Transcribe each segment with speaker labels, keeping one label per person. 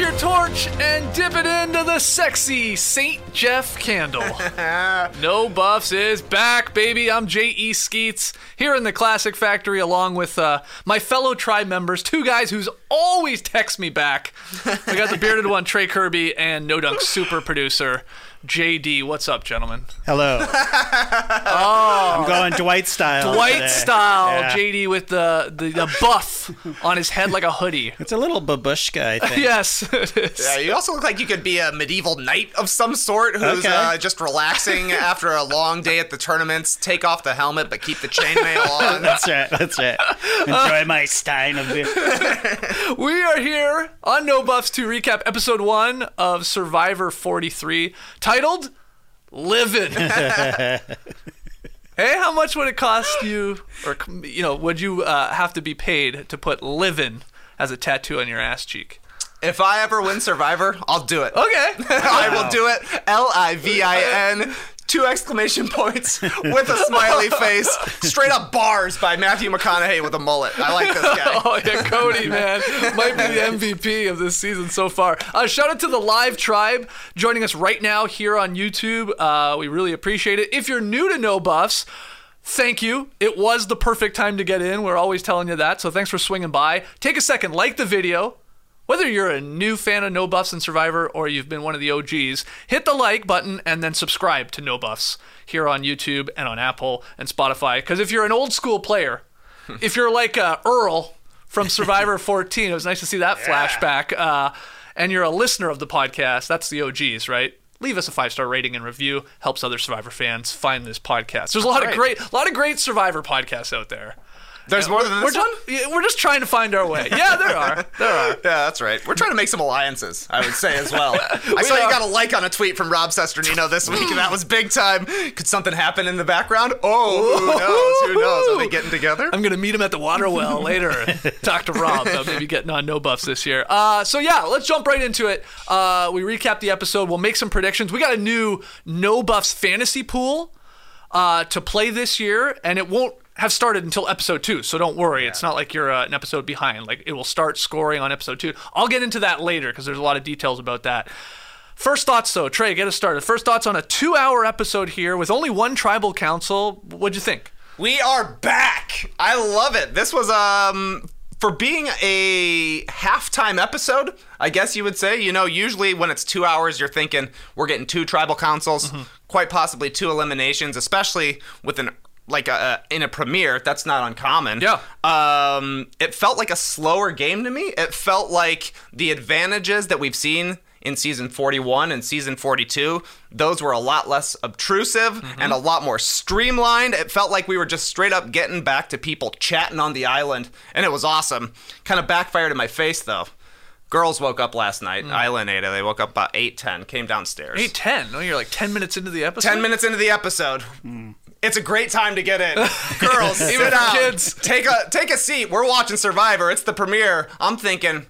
Speaker 1: Grab your torch and dip it into the sexy St. Jeff candle. no Buffs is back, baby. I'm J.E. Skeets here in the Classic Factory along with uh, my fellow tribe members, two guys who's always text me back. We got the bearded one, Trey Kerby, and No Dunk super producer, JD. What's up, gentlemen?
Speaker 2: Hello. oh, I'm going Dwight style.
Speaker 1: Dwight
Speaker 2: today.
Speaker 1: style,
Speaker 2: Yeah.
Speaker 1: JD with the, the, the buff on his head like a hoodie.
Speaker 2: It's a little babushka, I think.
Speaker 1: Yes, it is.
Speaker 3: Yeah, you also look like you could be a medieval knight of some sort who's
Speaker 2: Okay.
Speaker 3: uh, just relaxing after a long day at the tournaments. Take off the helmet, but keep the chainmail on.
Speaker 2: That's right. That's right. Enjoy my stein of beer.
Speaker 1: We are here on No Buffs to recap episode one of Survivor 43, titled Livin'. hey, how much would it cost you, or, you know, would you uh, have to be paid to put Livin' as a tattoo on your ass cheek?
Speaker 3: If I ever win Survivor, I'll do it.
Speaker 1: Okay.
Speaker 3: I will do it. L I V I N. Two exclamation points with a smiley face. Straight up bars by Matthew McConaughey with a mullet. I like this guy.
Speaker 1: Oh yeah, Cody, man, might be the MVP of this season so far. Uh, shout out to the live tribe joining us right now here on YouTube. Uh, we really appreciate it. If you're new to No Buffs, thank you. It was the perfect time to get in. We're always telling you that. So thanks for swinging by. Take a second, like the video. Whether you're a new fan of No Buffs and Survivor or you've been one of the OGs, hit the like button and then subscribe to No Buffs here on YouTube and on Apple and Spotify. Because if you're an old school player, if you're like uh, Earl from Survivor 14, it was nice to see that flashback. Uh, and you're a listener of the podcast, that's the OGs, right? Leave us a five star rating and review. Helps other Survivor fans find this podcast. There's a lot of great, a lot of great Survivor podcasts out there.
Speaker 3: There's more than
Speaker 1: We're
Speaker 3: this one?
Speaker 1: just, we're just trying to find our way. Yeah, there are. There are.
Speaker 3: Yeah, that's right. We're trying to make some alliances, I would say as well. I saw you got a like on a tweet from Rob Cesternino this week, and that was big time. Could something happen in the background? Oh, who knows? Who knows? Are they getting together?
Speaker 1: I'm gonna meet him at the water well later. Talk to Rob about maybe getting on no buffs this year. Uh, so yeah, let's jump right into it. Uh, we recap the episode. We'll make some predictions. We got a new no buffs fantasy pool uh, to play this year, and it won't have started until episode two. So don't worry, it's not like you're uh, an episode behind. Like it will start scoring on episode two. I'll get into that later because there's a lot of details about that. First thoughts though, Trey, get us started. First thoughts on a two-hour episode here with only one tribal council. What'd you think?
Speaker 3: We are back. I love it. This was um for being a halftime episode, I guess you would say. You know, usually when it's 2 hours you're thinking we're getting two tribal councils, quite possibly two eliminations, especially with an like a, in a premiere, that's not uncommon.
Speaker 1: Yeah.
Speaker 3: Um, it felt like a slower game to me. It felt like the advantages that we've seen in season 41 and season 42, those were a lot less obtrusive mm-hmm. and a lot more streamlined. It felt like we were just straight up getting back to people chatting on the island, and it was awesome. Kind of backfired in my face though. Girls woke up last night, mm. Island Ada. They woke up about 8.10 came downstairs.
Speaker 1: Eight ten. No, you're like ten minutes into the episode.
Speaker 3: 10 minutes into the episode. Hmm. It's a great time to get in. Girls,
Speaker 1: Even
Speaker 3: sit down.
Speaker 1: kids.
Speaker 3: Take a take a seat. We're watching Survivor. It's the premiere. I'm thinking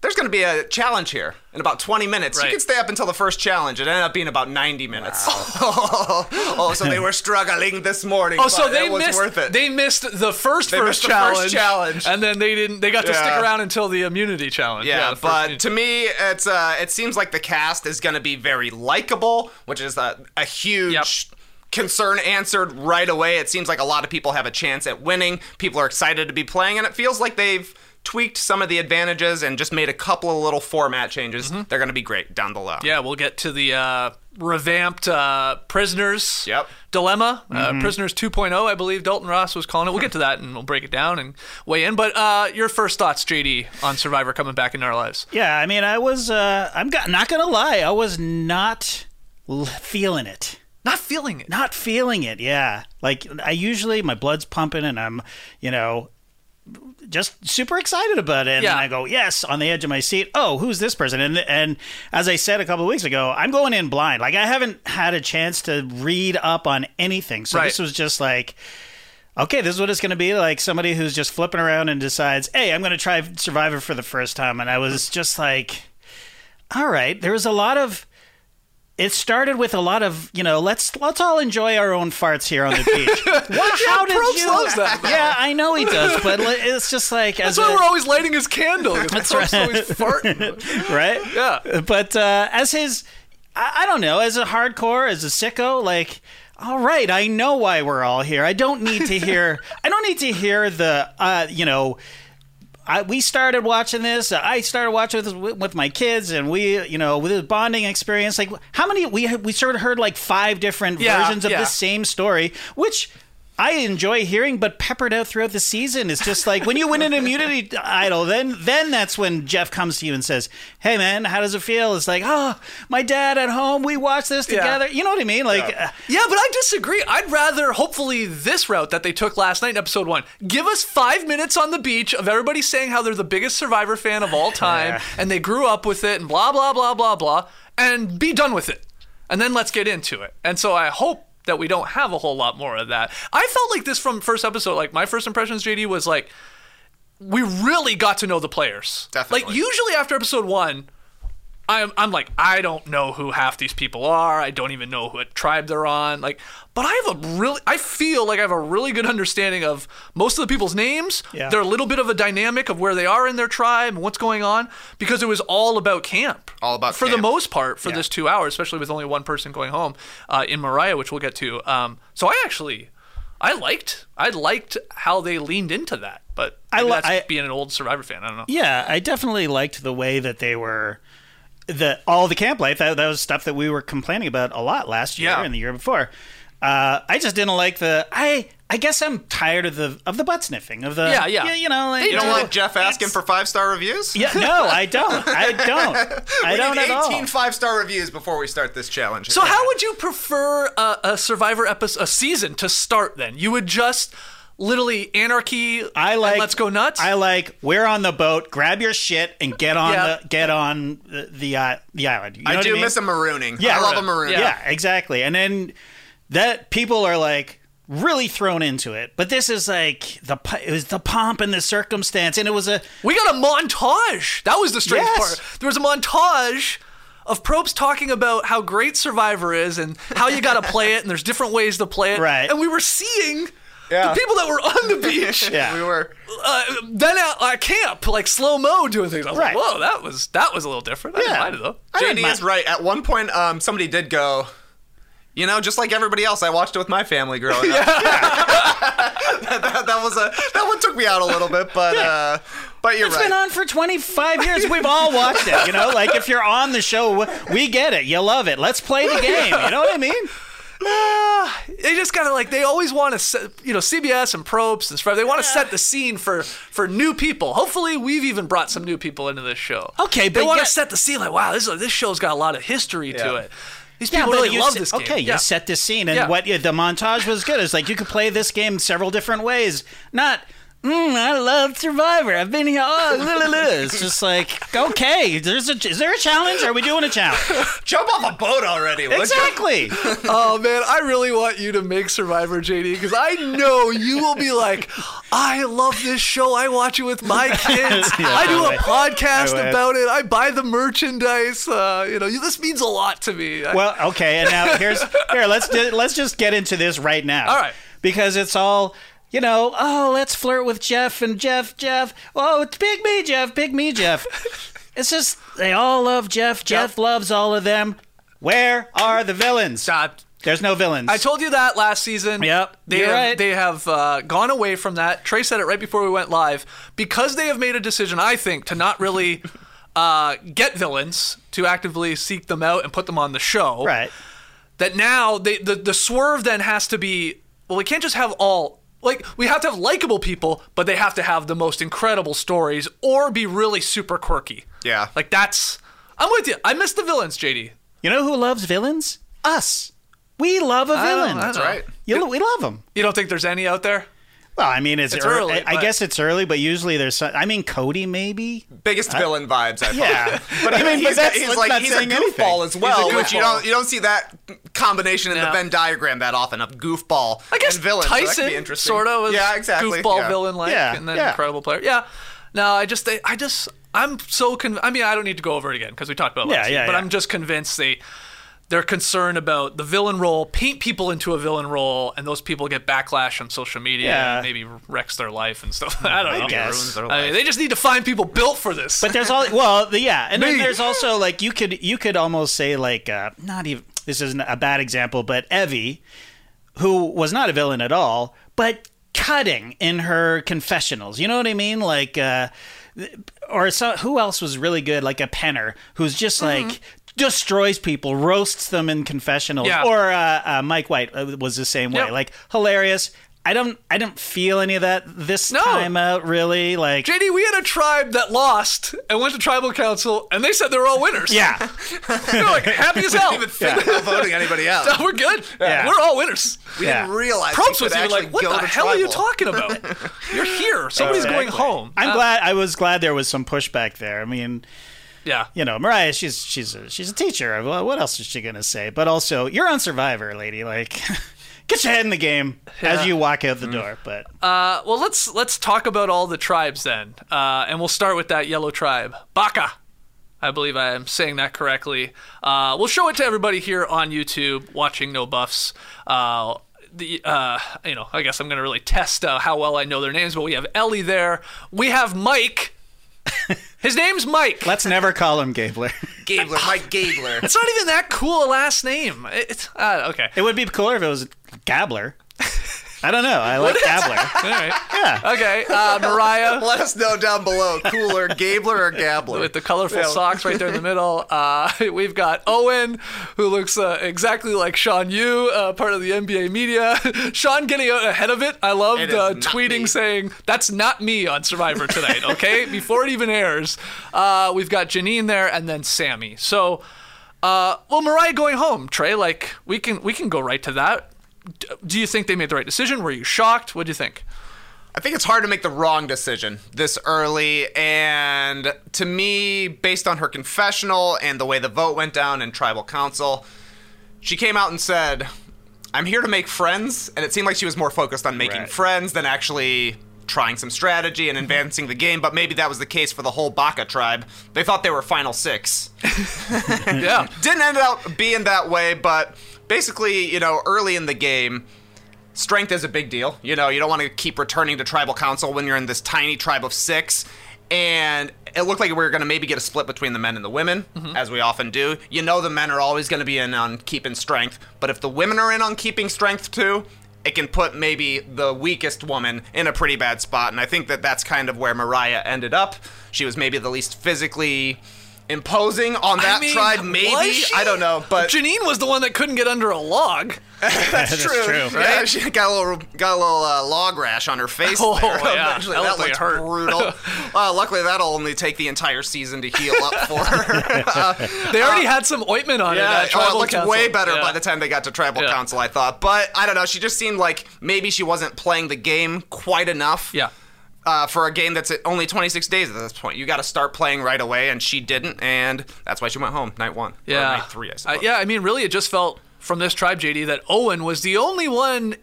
Speaker 3: there's going to be a challenge here in about 20 minutes.
Speaker 1: Right.
Speaker 3: You can stay up until the first challenge. It ended up being about 90 minutes. oh, so they were struggling this morning.
Speaker 1: Oh, so they
Speaker 3: it was
Speaker 1: missed.
Speaker 3: worth it.
Speaker 1: They missed the first
Speaker 3: They
Speaker 1: first
Speaker 3: missed the
Speaker 1: challenge,
Speaker 3: first challenge.
Speaker 1: and then they didn't. They got to stick around until the immunity challenge.
Speaker 3: Yeah,
Speaker 1: the first
Speaker 3: but
Speaker 1: immunity-
Speaker 3: to me, it's uh, it seems like the cast is going to be very likable, which is a, a huge
Speaker 1: Yep.
Speaker 3: Concern answered right away. It seems like a lot of people have a chance at winning. People are excited to be playing, and it feels like they've tweaked some of the advantages and just made a couple of little format changes, they're going to be great down below.
Speaker 1: Yeah, we'll get to the uh, revamped uh, prisoners
Speaker 3: Yep.
Speaker 1: dilemma. Uh, prisoners 2.0, I believe Dalton Ross was calling it. We'll get to that and we'll break it down and weigh in. But uh, your first thoughts, JD, on Survivor coming back into our lives?
Speaker 2: Yeah, I mean, I was. Uh, I'm not gonna lie. I was not feeling it.
Speaker 1: Not feeling it.
Speaker 2: Not feeling it. Yeah, like I usually my blood's pumping and I'm, you know, just super excited about it. And
Speaker 1: Yeah.
Speaker 2: I go, yes, on the edge of my seat. Oh, who's this person? And and as I said a couple of weeks ago, I'm going in blind. Like I haven't had a chance to read up on anything. So
Speaker 1: Right.
Speaker 2: this was just like. Okay, this is what it's going to be like somebody who's just flipping around and decides, "Hey, I'm going to try Survivor for the first time." And I was just like, "All right, there was a lot of it started with a lot of you know let's let's all enjoy our own farts here on the beach. What, how did
Speaker 1: Probst
Speaker 2: you?
Speaker 1: loves that.
Speaker 2: Yeah, I know he does, but it's just like as
Speaker 1: That's why
Speaker 2: a-
Speaker 1: we're always lighting his candle. That's
Speaker 2: right.
Speaker 1: always farting.
Speaker 2: right.
Speaker 1: Yeah.
Speaker 2: but uh, as his, I, I don't know, as a hardcore, as a sicko, like. All right, I know why we're all here. I don't need to hear. I don't need to hear the. Uh, you know, I, we started watching this. I started watching this with, with my kids, and we, you know, with a bonding experience. Like, how many we we sort of heard like five different
Speaker 1: Yeah,
Speaker 2: versions of
Speaker 1: yeah.
Speaker 2: the same story, which I enjoy hearing, but peppered out throughout the season. It's just like when you win an immunity idol, then then that's when Jeff comes to you and says, "Hey, man, how does it feel?" It's like, "Oh, my dad at home. We watched this
Speaker 1: Yeah.
Speaker 2: together." You know what I mean? Like, uh,
Speaker 1: Yeah, but I disagree. I'd rather, hopefully, this route that they took last night in episode one. Give us five minutes on the beach of everybody saying how they're the biggest Survivor fan of all time
Speaker 2: Yeah.
Speaker 1: and they grew up with it and blah, blah, blah, blah, blah, and be done with it. And then let's get into it. And so I hope that we don't have a whole lot more of that. I felt like this from first episode. Like, my first impressions, JD, was like, we really got to know the players.
Speaker 3: Definitely.
Speaker 1: Like, usually after episode one, I'm, I'm like, I don't know who half these people are. I don't even know what tribe they're on. Like, but I have a really, I feel like I have a really good understanding of most of the people's names.
Speaker 2: Yeah.
Speaker 1: They're a little bit of a dynamic of where they are in their tribe and what's going on because it was all about camp.
Speaker 3: All about
Speaker 1: for the most part for this two hours, especially with only one person going home uh, in Morriah, which we'll get to. Um, so I actually, I liked, I liked how they leaned into that. But
Speaker 2: I
Speaker 1: maybe
Speaker 2: li-
Speaker 1: that's
Speaker 2: I-
Speaker 1: being an old Survivor fan. I don't know.
Speaker 2: yeah, I definitely liked the way that they were. The all the camp life that, that was stuff that we were complaining about a lot last year
Speaker 1: Yeah.
Speaker 2: and the year before. Uh, I just didn't like the. I I guess I'm tired of the of the butt sniffing of the.
Speaker 1: Yeah, yeah.
Speaker 2: You know, like,
Speaker 3: You don't
Speaker 1: do.
Speaker 3: like Jeff asking for five star reviews?
Speaker 2: Yeah, no, I don't. I don't. I
Speaker 3: we
Speaker 2: don't
Speaker 3: need
Speaker 2: at
Speaker 3: 18
Speaker 2: all.
Speaker 3: five star reviews before we start this challenge.
Speaker 1: So how would you prefer a, a Survivor episode, a season to start? Then you would just literally anarchy.
Speaker 2: I
Speaker 1: and
Speaker 2: like.
Speaker 1: let's go nuts.
Speaker 2: I like. We're on the boat. Grab your shit and get on
Speaker 1: Yeah.
Speaker 2: the get on the the, uh, the island. You know
Speaker 3: I
Speaker 2: what
Speaker 3: do
Speaker 2: mean?
Speaker 3: miss a marooning.
Speaker 2: Yeah,
Speaker 3: I love
Speaker 2: right.
Speaker 3: a marooning.
Speaker 2: Yeah. exactly. And then that people are like really thrown into it. But this is like the it was the pomp and the circumstance, and it was a
Speaker 1: we got a montage. That was the strange
Speaker 2: Yes.
Speaker 1: part. There was a montage of Probst talking about how great Survivor is and how you got to play it, and there's different ways to play it.
Speaker 2: Right.
Speaker 1: And we were seeing.
Speaker 3: Yeah.
Speaker 1: The people that were on the beach,
Speaker 2: Yeah.
Speaker 3: We were.
Speaker 1: uh, then at, at camp, like slow mo doing things. I was
Speaker 2: Right.
Speaker 1: like, "Whoa, that was that was a little different." I didn't
Speaker 2: Yeah.
Speaker 1: mind it though.
Speaker 2: I
Speaker 3: JD
Speaker 2: mind-
Speaker 3: is right. At one point, um, somebody did go. You know, just like everybody else, I watched it with my family growing up. that, that- that was a that one took me out a little bit, but uh, but you're
Speaker 2: It's
Speaker 3: right.
Speaker 2: been on for 25 years. We've all watched it, you know? Like, if you're on the show, we get it. You love it. Let's play the game. You know what I mean?
Speaker 1: They just gotta like they always want to set you know CBS and Probst and stuff. They want to set the scene for for new people. Hopefully, we've even brought some new people into this show.
Speaker 2: Okay, but they
Speaker 1: want to
Speaker 2: yeah-
Speaker 1: set the scene like wow, this this show's got a lot of history to it. These people
Speaker 2: but
Speaker 1: really love
Speaker 2: se-
Speaker 1: this game.
Speaker 2: Okay,
Speaker 1: yeah.
Speaker 2: you set the scene, and
Speaker 1: Yeah.
Speaker 2: what the montage was good. It's like you could play this game several different ways. Not, mm, I love Survivor. I've been here. Oh, la, la, la." It's just like, okay, there's a, is there a challenge? Are we doing a challenge?
Speaker 3: Jump off a boat already. would you?
Speaker 2: exactly.
Speaker 1: oh man, I really want you to make Survivor, JD, because I know you will be like, I love this show. I watch it with my kids.
Speaker 2: Yeah,
Speaker 1: I do a podcast about it. I buy the merchandise. Uh, you know, this means a lot to me. I-
Speaker 2: Well, okay, and now here's here. Let's do, let's just get into this right now.
Speaker 1: All right.
Speaker 2: because it's all. You know, oh, let's flirt with Jeff and Jeff, Jeff. Oh, it's big me, Jeff, big me, Jeff. it's just they all love Jeff. Jeff loves all of them. Where are the villains?
Speaker 1: Uh,
Speaker 2: There's no villains.
Speaker 1: I told you that last season.
Speaker 2: Yep,
Speaker 1: They have,
Speaker 2: right.
Speaker 1: They have uh, gone away from that. Trey said it right before we went live because they have made a decision. I think to not really uh, get villains to actively seek them out and put them on the show.
Speaker 2: right.
Speaker 1: That now they the the swerve then has to be well. We can't just have all. Like we have to have likable people, but they have to have the most incredible stories or be really super quirky.
Speaker 3: Yeah.
Speaker 1: Like that's I'm with you. I miss the villains, JD.
Speaker 2: You know who loves villains? Us. We love a villain.
Speaker 3: That's right.
Speaker 2: You, we love them.
Speaker 1: You don't think there's any out there?
Speaker 2: Well, I mean, it's,
Speaker 1: It's
Speaker 2: ear-
Speaker 1: early,
Speaker 2: I, I guess it's early, but usually there's. Some, I mean, Cody maybe.
Speaker 3: Biggest villain vibes. I
Speaker 2: Yeah.
Speaker 3: but I
Speaker 2: I
Speaker 3: mean,
Speaker 2: mean, but
Speaker 3: he's,
Speaker 2: that's-
Speaker 3: he's
Speaker 2: that's
Speaker 3: like he's a goofball
Speaker 2: anything.
Speaker 3: as well,
Speaker 1: He's a
Speaker 3: which you don't you don't see that combination in
Speaker 1: Yeah.
Speaker 3: the Venn diagram that often of goofball
Speaker 1: I guess
Speaker 3: and villain. so that could
Speaker 1: Tyson
Speaker 3: be interesting.
Speaker 1: sort of was
Speaker 3: yeah, exactly.
Speaker 1: goofball
Speaker 3: yeah.
Speaker 1: villain like
Speaker 2: Yeah,
Speaker 1: and then
Speaker 2: yeah.
Speaker 1: incredible player. Yeah. No, I just they, I just I'm so con- I mean I don't need to go over it again because we talked about it
Speaker 2: Yeah,
Speaker 1: last
Speaker 2: yeah,
Speaker 1: week, but
Speaker 2: yeah.
Speaker 1: I'm just convinced they they're concerned about the villain role, paint people into a villain role, and those people get backlash on social media
Speaker 2: Yeah.
Speaker 1: and maybe wrecks their life and stuff. I don't know.
Speaker 2: guess.
Speaker 3: Ruins their
Speaker 1: I mean, they just need to find people built for this.
Speaker 2: But there's all well, the, yeah, and then there's also like you could you could almost say like uh, not even this isn't a bad example, but Evvie, who was not a villain at all, but cutting in her confessionals. You know what I mean? Like, uh, or so, who else was really good? Like a Penner, who's just
Speaker 1: Mm-hmm.
Speaker 2: Like. Destroys people, roasts them in confessionals,
Speaker 1: Yeah.
Speaker 2: or uh, uh, Mike White uh, was the same way.
Speaker 1: Yep.
Speaker 2: Like hilarious. I don't, I didn't feel any of that this
Speaker 1: No.
Speaker 2: time out. Really, like
Speaker 1: JD, we had a tribe that lost and went to tribal council, and they said they were all winners.
Speaker 2: yeah,
Speaker 1: they're like happy as hell.
Speaker 3: Even think about voting anybody else.
Speaker 1: No, we're good.
Speaker 2: Yeah.
Speaker 1: We're all winners.
Speaker 3: We
Speaker 2: Yeah.
Speaker 3: didn't realize
Speaker 1: Probst
Speaker 3: we
Speaker 1: was
Speaker 3: could
Speaker 1: even like, "What the
Speaker 3: to
Speaker 1: hell are you talking about? You're here. Somebody's going home."
Speaker 2: I'm
Speaker 1: Uh,
Speaker 2: glad. I was glad there was some pushback there. I mean,
Speaker 1: Yeah.
Speaker 2: you know, Morriah, she's she's a, she's a teacher. Well, What else is she gonna say? But also, you're on Survivor, lady. Like, get your head in the game
Speaker 1: Yeah.
Speaker 2: as you walk out the door. But
Speaker 1: Uh, well, let's let's talk about all the tribes then, uh, and we'll start with that yellow tribe, Baka. I believe I am saying that correctly. Uh, we'll show it to everybody here on YouTube watching No Buffs. Uh, the uh, you know, I guess I'm gonna really test uh, how well I know their names, but we have Elie there. We have Mike. His name's Mike.
Speaker 2: let's never call him Gabler.
Speaker 3: Gabler, Mike Gabler.
Speaker 1: It's not even that cool a last name. It- It's uh, okay.
Speaker 2: it would be cooler if it was Gabler. I don't know. I like Gabler.
Speaker 1: All right.
Speaker 2: Yeah.
Speaker 1: Okay. Uh, Morriah.
Speaker 3: Let us know down below. Cooler, Gabler or Gabler?
Speaker 1: with the colorful
Speaker 3: Yeah.
Speaker 1: socks right there in the middle. Uh, we've got Owen, who looks uh, exactly like Sean Yu, uh, part of the NBA media. Sean getting out ahead of it. I loved
Speaker 3: It is
Speaker 1: uh,
Speaker 3: not
Speaker 1: tweeting
Speaker 3: me.
Speaker 1: saying, "That's not me on Survivor tonight." Okay, before it even airs. Uh, we've got Jeanine there, and then Sami. So, uh, well, Morriah going home. Trey, like we can we can go right to that. Do you think they made the right decision? Were you shocked? What do you think?
Speaker 3: I think it's hard to make the wrong decision this early. And to me, based on her confessional and the way the vote went down in tribal council, she came out and said, I'm here to make friends. And it seemed like she was more focused on making
Speaker 2: Right.
Speaker 3: friends than actually trying some strategy and advancing the game. But maybe that was the case for the whole Baka tribe. They thought they were final six.
Speaker 1: Yeah.
Speaker 3: Didn't end up being that way, but basically, you know, early in the game, strength is a big deal. You know, you don't want to keep returning to tribal council when you're in this tiny tribe of six. And it looked like we were going to maybe get a split between the men and the women, mm-hmm. as we often do. You know, the men are always going to be in on keeping strength, but if the women are in on keeping strength too, it can put maybe the weakest woman in a pretty bad spot. And I think that that's kind of where Morriah ended up. She was maybe the least physically imposing on that
Speaker 1: I mean,
Speaker 3: tribe, maybe. I don't know, but
Speaker 1: Jeanine was the one that couldn't get under a log.
Speaker 3: that's,
Speaker 2: That's
Speaker 3: true.
Speaker 2: true.
Speaker 3: Yeah, she got a little got a little uh, log rash on her face.
Speaker 1: Oh,
Speaker 3: there.
Speaker 1: yeah.
Speaker 3: Eventually,
Speaker 1: That
Speaker 3: that,
Speaker 1: looked
Speaker 3: looks
Speaker 1: hurt.
Speaker 3: brutal. uh, luckily, that'll only take the entire season to heal up for her. Uh,
Speaker 1: They already had some ointment on it.
Speaker 3: yeah,
Speaker 1: at
Speaker 3: oh, it looked
Speaker 1: council.
Speaker 3: way better
Speaker 1: Yeah.
Speaker 3: by the time they got to tribal
Speaker 1: Yeah.
Speaker 3: council. I thought, but I don't know. She just seemed like maybe she wasn't playing the game quite enough.
Speaker 1: Yeah.
Speaker 3: Uh, for a game that's only 26 days at this point, you got to start playing right away, and she didn't, and that's why she went home night one. Or
Speaker 1: Yeah.
Speaker 3: night three, I
Speaker 1: Uh, yeah, I mean, really, it just felt from this tribe, JD, that Owen was the only one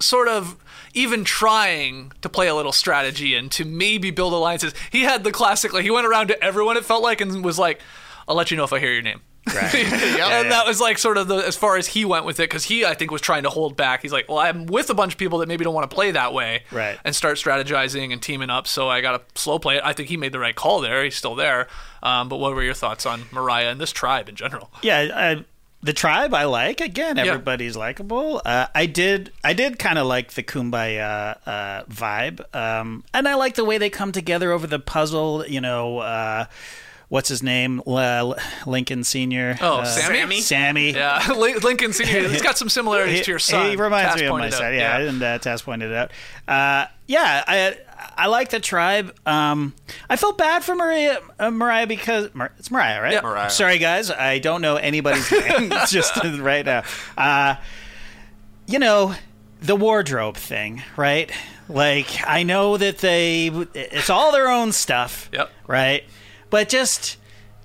Speaker 1: sort of even trying to play a little strategy and to maybe build alliances. He had the classic, like, he went around to everyone, it felt like, and was like, I'll let you know if I hear your name.
Speaker 2: Right.
Speaker 1: and that was like sort of the as far as he went with it because he I think was trying to hold back. He's like, well, I'm with a bunch of people that maybe don't want to play that way,
Speaker 2: Right.
Speaker 1: And start strategizing and teaming up. So I got to slow play it. I think he made the right call there. He's still there. Um, but what were your thoughts on Morriah and this tribe in general?
Speaker 2: yeah, I, the tribe I like. Again, everybody's likable. Uh, I did I did kind of like the kumbaya uh, vibe, um, and I like the way they come together over the puzzle. You know. Uh, What's his name? L- Lincoln Senior.
Speaker 1: Oh,
Speaker 2: Uh,
Speaker 1: Sami?
Speaker 2: Sami.
Speaker 1: Yeah, Lin- Lincoln Senior. He's got some similarities to your son.
Speaker 2: He reminds me of my son. Yeah, and uh, Tess pointed it out. Uh, yeah, I I like the tribe. Um, I felt bad for Maria uh, Morriah because Mar- it's Morriah, right?
Speaker 1: Yeah.
Speaker 3: Morriah.
Speaker 2: Sorry, guys, I don't know anybody's name. Just right now. Uh, you know the wardrobe thing, right? Like I know that they it's all their own stuff.
Speaker 1: Yep.
Speaker 2: Right? But just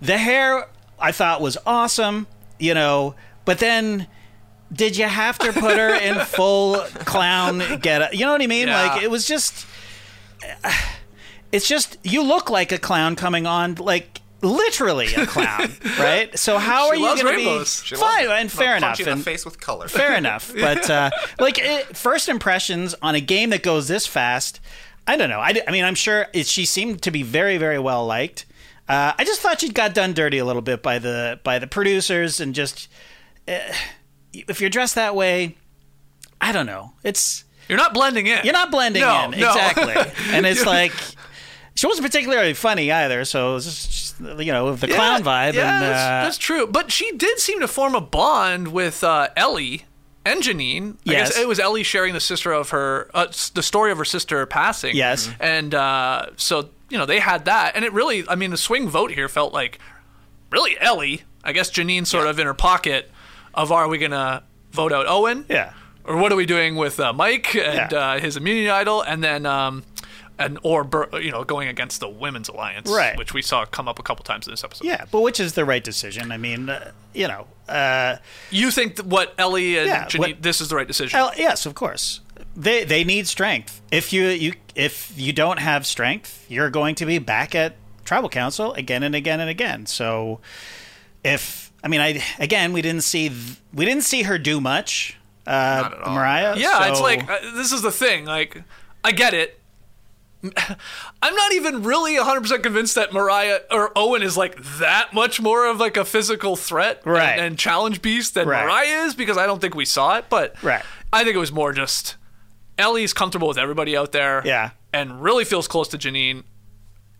Speaker 2: the hair I thought was awesome, you know, but then did you have to put her in full clown get You know what I mean?
Speaker 1: Yeah.
Speaker 2: Like it was just it's just you look like a clown coming on like literally a clown, right? So how
Speaker 1: She
Speaker 2: are you going to be.
Speaker 3: She
Speaker 2: fine and fair enough and
Speaker 3: face with color.
Speaker 2: fair enough. But uh, like it, first impressions on a game that goes this fast, I don't know. I mean, I'm sure it, she seemed to be very, very well liked. Uh, I just thought she got done dirty a little bit by the by the producers and just uh, if you're dressed that way, I don't know. It's
Speaker 1: You're not blending in.
Speaker 2: you're not blending
Speaker 1: No,
Speaker 2: in
Speaker 1: no.
Speaker 2: exactly, and it's like. She wasn't particularly funny either, so it was just, you know the clown vibe.
Speaker 1: Yeah,
Speaker 2: and,
Speaker 1: that's,
Speaker 2: uh,
Speaker 1: that's true. But she did seem to form a bond with uh, Elie and Jeanine. I
Speaker 2: Yes.
Speaker 1: guess it was Elie sharing the sister of her, uh, the story of her sister passing.
Speaker 2: Yes.
Speaker 1: and uh, so you know they had that, and it really, I mean, the swing vote here felt like really Elie. I guess Jeanine sort of in her pocket of are we gonna vote out Owen?
Speaker 2: yeah,
Speaker 1: or what are we doing with uh, Mike and
Speaker 2: Yeah.
Speaker 1: uh, his immunity idol, and then um, and or you know going against the women's alliance,
Speaker 2: Right.
Speaker 1: Which we saw come up a couple times in this episode.
Speaker 2: yeah, but which is the right decision? I mean, uh, you know. Uh,
Speaker 1: You think that what Elie and
Speaker 2: Yeah,
Speaker 1: Jeanine,
Speaker 2: what-
Speaker 1: this is the right decision?
Speaker 2: Oh, yes, of course. They they need strength. If you you if you don't have strength, you're going to be back at tribal council again and again and again. So if I mean I again we didn't see th- we didn't see her do much. Uh,
Speaker 3: Not at all.
Speaker 2: Morriah.
Speaker 1: yeah, it's like uh, this is the thing. Like, I get it. I'm not even really 100% convinced that Morriah or Owen is like that much more of like a physical threat and- and, challenge beast than
Speaker 2: Right.
Speaker 1: Morriah is because I don't think we saw it. But
Speaker 2: Right.
Speaker 1: I think it was more just Elie's comfortable with everybody out there.
Speaker 2: Yeah.
Speaker 1: And really feels close to Jeanine.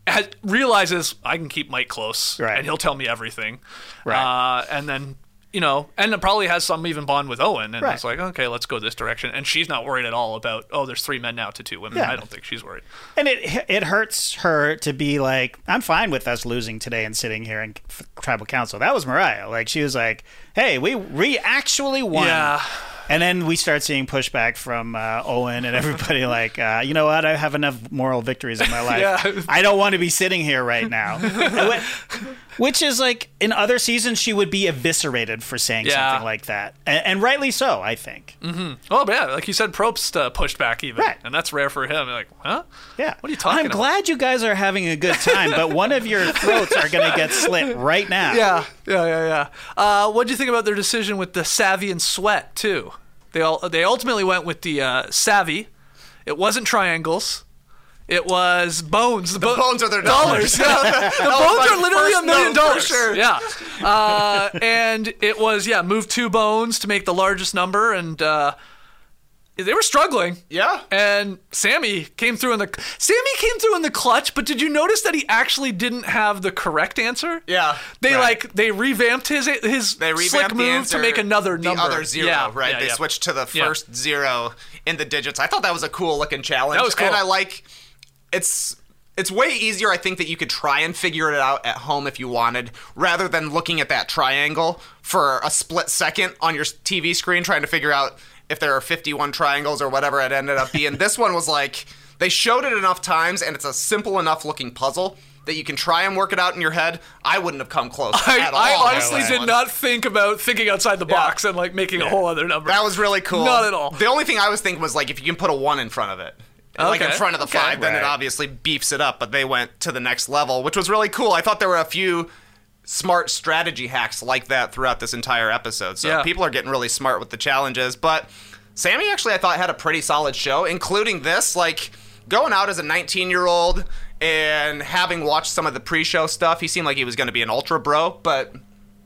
Speaker 1: Has, realizes I can keep Mike close.
Speaker 2: Right.
Speaker 1: And he'll tell me everything.
Speaker 2: Right.
Speaker 1: Uh, and then, you know, and it probably has some even bond with Owen. And
Speaker 2: Right.
Speaker 1: it's like, okay, let's go this direction. And she's not worried at all about, oh, there's three men now to two women.
Speaker 2: Yeah.
Speaker 1: I don't think she's worried.
Speaker 2: and it it hurts her to be like I'm fine with us losing today and sitting here in tribal council. That was Morriah. Like she was like, "Hey, we we actually won."
Speaker 1: Yeah.
Speaker 2: And then we start seeing pushback from uh, Owen and everybody like, uh, you know what? I have enough moral victories in my life.
Speaker 1: Yeah.
Speaker 2: I don't want to be sitting here right now. Which is like in other seasons, she would be eviscerated for saying
Speaker 1: Yeah.
Speaker 2: something like that, and, and rightly so, I think.
Speaker 1: Oh, but yeah, like you said, Probst uh, pushed back even.
Speaker 2: Right.
Speaker 1: And that's rare for him. You're like, huh?
Speaker 2: Yeah.
Speaker 1: What are you talking
Speaker 2: I'm
Speaker 1: about?
Speaker 2: glad you guys are having a good time, but one of your throats are going to get slit right now.
Speaker 1: Yeah, yeah, yeah, yeah. Uh, what do you think about their decision with the savvy and sweat too? They all they ultimately went with the uh, savvy. It wasn't triangles. It was bones. The, bo-
Speaker 3: bones are their
Speaker 1: dollars.
Speaker 3: dollars.
Speaker 1: Yeah. the
Speaker 3: was
Speaker 1: bones are literally a million dollars.
Speaker 3: sure.
Speaker 1: Yeah. Uh, and it was yeah, move two bones to make the largest number, and uh, they were struggling.
Speaker 3: Yeah.
Speaker 1: And Sami came through in the Sami came through in the clutch, but did you notice that he actually didn't have the correct answer?
Speaker 3: Yeah,
Speaker 1: They
Speaker 3: right.
Speaker 1: like they revamped his his
Speaker 3: They revamped
Speaker 1: slick
Speaker 3: the
Speaker 1: move
Speaker 3: answer,
Speaker 1: to make another
Speaker 3: the
Speaker 1: number.
Speaker 3: other zero,
Speaker 1: Yeah,
Speaker 3: right?
Speaker 1: yeah,
Speaker 3: they
Speaker 1: yeah.
Speaker 3: switched to the first zero in the digits. I thought that was a cool looking challenge.
Speaker 1: That was cool.
Speaker 3: And I like it's it's way easier, I think, that you could try and figure it out at home if you wanted, rather than looking at that triangle for a split second on your TV screen trying to figure out if there are 51 triangles or whatever it ended up being. this one was like they showed it enough times, and it's a simple enough looking puzzle that you can try and work it out in your head. I wouldn't have come close
Speaker 1: I,
Speaker 3: at all.
Speaker 1: I honestly did not think about thinking outside the box and like making a whole other number.
Speaker 3: That was really cool.
Speaker 1: Not at all.
Speaker 3: The only thing I was thinking was like if you can put a one in front of it. Like in front of the
Speaker 1: Okay.
Speaker 3: five, then it obviously beefs it up. But they went to the next level, which was really cool. I thought there were a few smart strategy hacks like that throughout this entire episode. So
Speaker 1: Yeah.
Speaker 3: people are getting really smart with the challenges. But Sami actually, I thought, had a pretty solid show, including this. Like going out as a 19 year old and having watched some of the pre show stuff, he seemed like he was going to be an ultra bro, but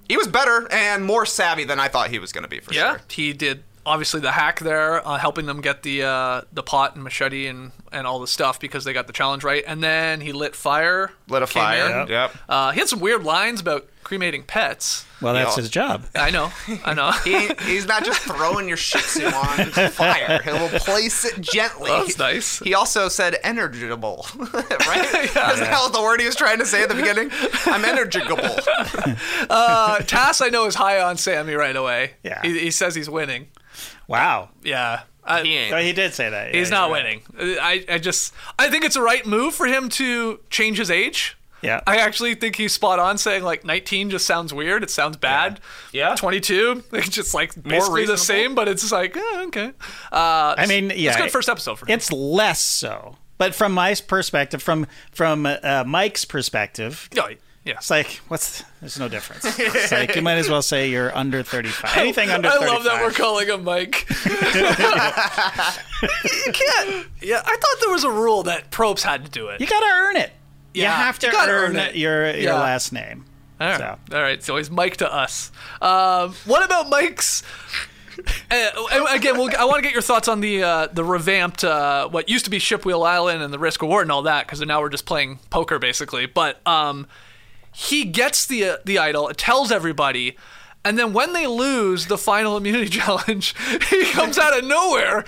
Speaker 3: he was better and more savvy than I thought he was going to be for
Speaker 1: Yeah,
Speaker 3: sure.
Speaker 1: he did obviously the hack there, uh, helping them get the uh, the pot and machete and, and all the stuff because they got the challenge right. And then he lit fire.
Speaker 3: Lit a fire.
Speaker 1: in.
Speaker 3: Yep. Yep.
Speaker 1: Uh, he had some weird lines about cremating pets.
Speaker 2: Well, that's
Speaker 3: Yeah.
Speaker 2: his job.
Speaker 1: I know, I know.
Speaker 3: He, he's not just throwing your shih tzu on fire. He'll place it gently.
Speaker 1: That's nice.
Speaker 3: He also said energigable, right? Isn't that what the word he was trying to say at the beginning? I'm energigable.
Speaker 1: Uh, Tass, I know, is high on Sami right away.
Speaker 2: Yeah.
Speaker 1: he, he says he's winning.
Speaker 2: Wow.
Speaker 1: Yeah, I,
Speaker 3: He ain't.
Speaker 2: So he did say that.
Speaker 1: he's
Speaker 2: yeah,
Speaker 1: not
Speaker 2: right.
Speaker 1: winning. I, I just, I think it's a right move for him to change his age.
Speaker 2: Yeah.
Speaker 1: I actually think he's spot on saying like 19 just sounds weird. It sounds bad.
Speaker 3: Yeah.
Speaker 1: 22, it's just like basically the same, but it's just like, eh, okay. Uh,
Speaker 2: I mean, yeah.
Speaker 1: it's a good first episode for him.
Speaker 2: It's less so. But from my perspective, from from uh, Mike's perspective,
Speaker 1: Oh, yeah.
Speaker 2: it's like what's there's no difference. It's like you might as well say you're under 35. Anything under 35.
Speaker 1: I
Speaker 2: 35.
Speaker 1: love that we're calling him Mike. you can't. Yeah, I thought there was a rule that Probst had to do it.
Speaker 2: You got to earn it. you have to
Speaker 1: you
Speaker 2: earn,
Speaker 1: earn it.
Speaker 2: your your
Speaker 1: Yeah.
Speaker 2: last name.
Speaker 1: All right.
Speaker 2: So.
Speaker 1: All right. So he's Mike to us. Um, what about Mike's? Uh, again, we'll, I want to get your thoughts on the uh, the revamped uh, what used to be Shipwheel Island and the Risk Reward and all that because now we're just playing poker basically. But um, he gets the uh, the idol, it tells everybody, and then when they lose the final immunity challenge, he comes out of nowhere.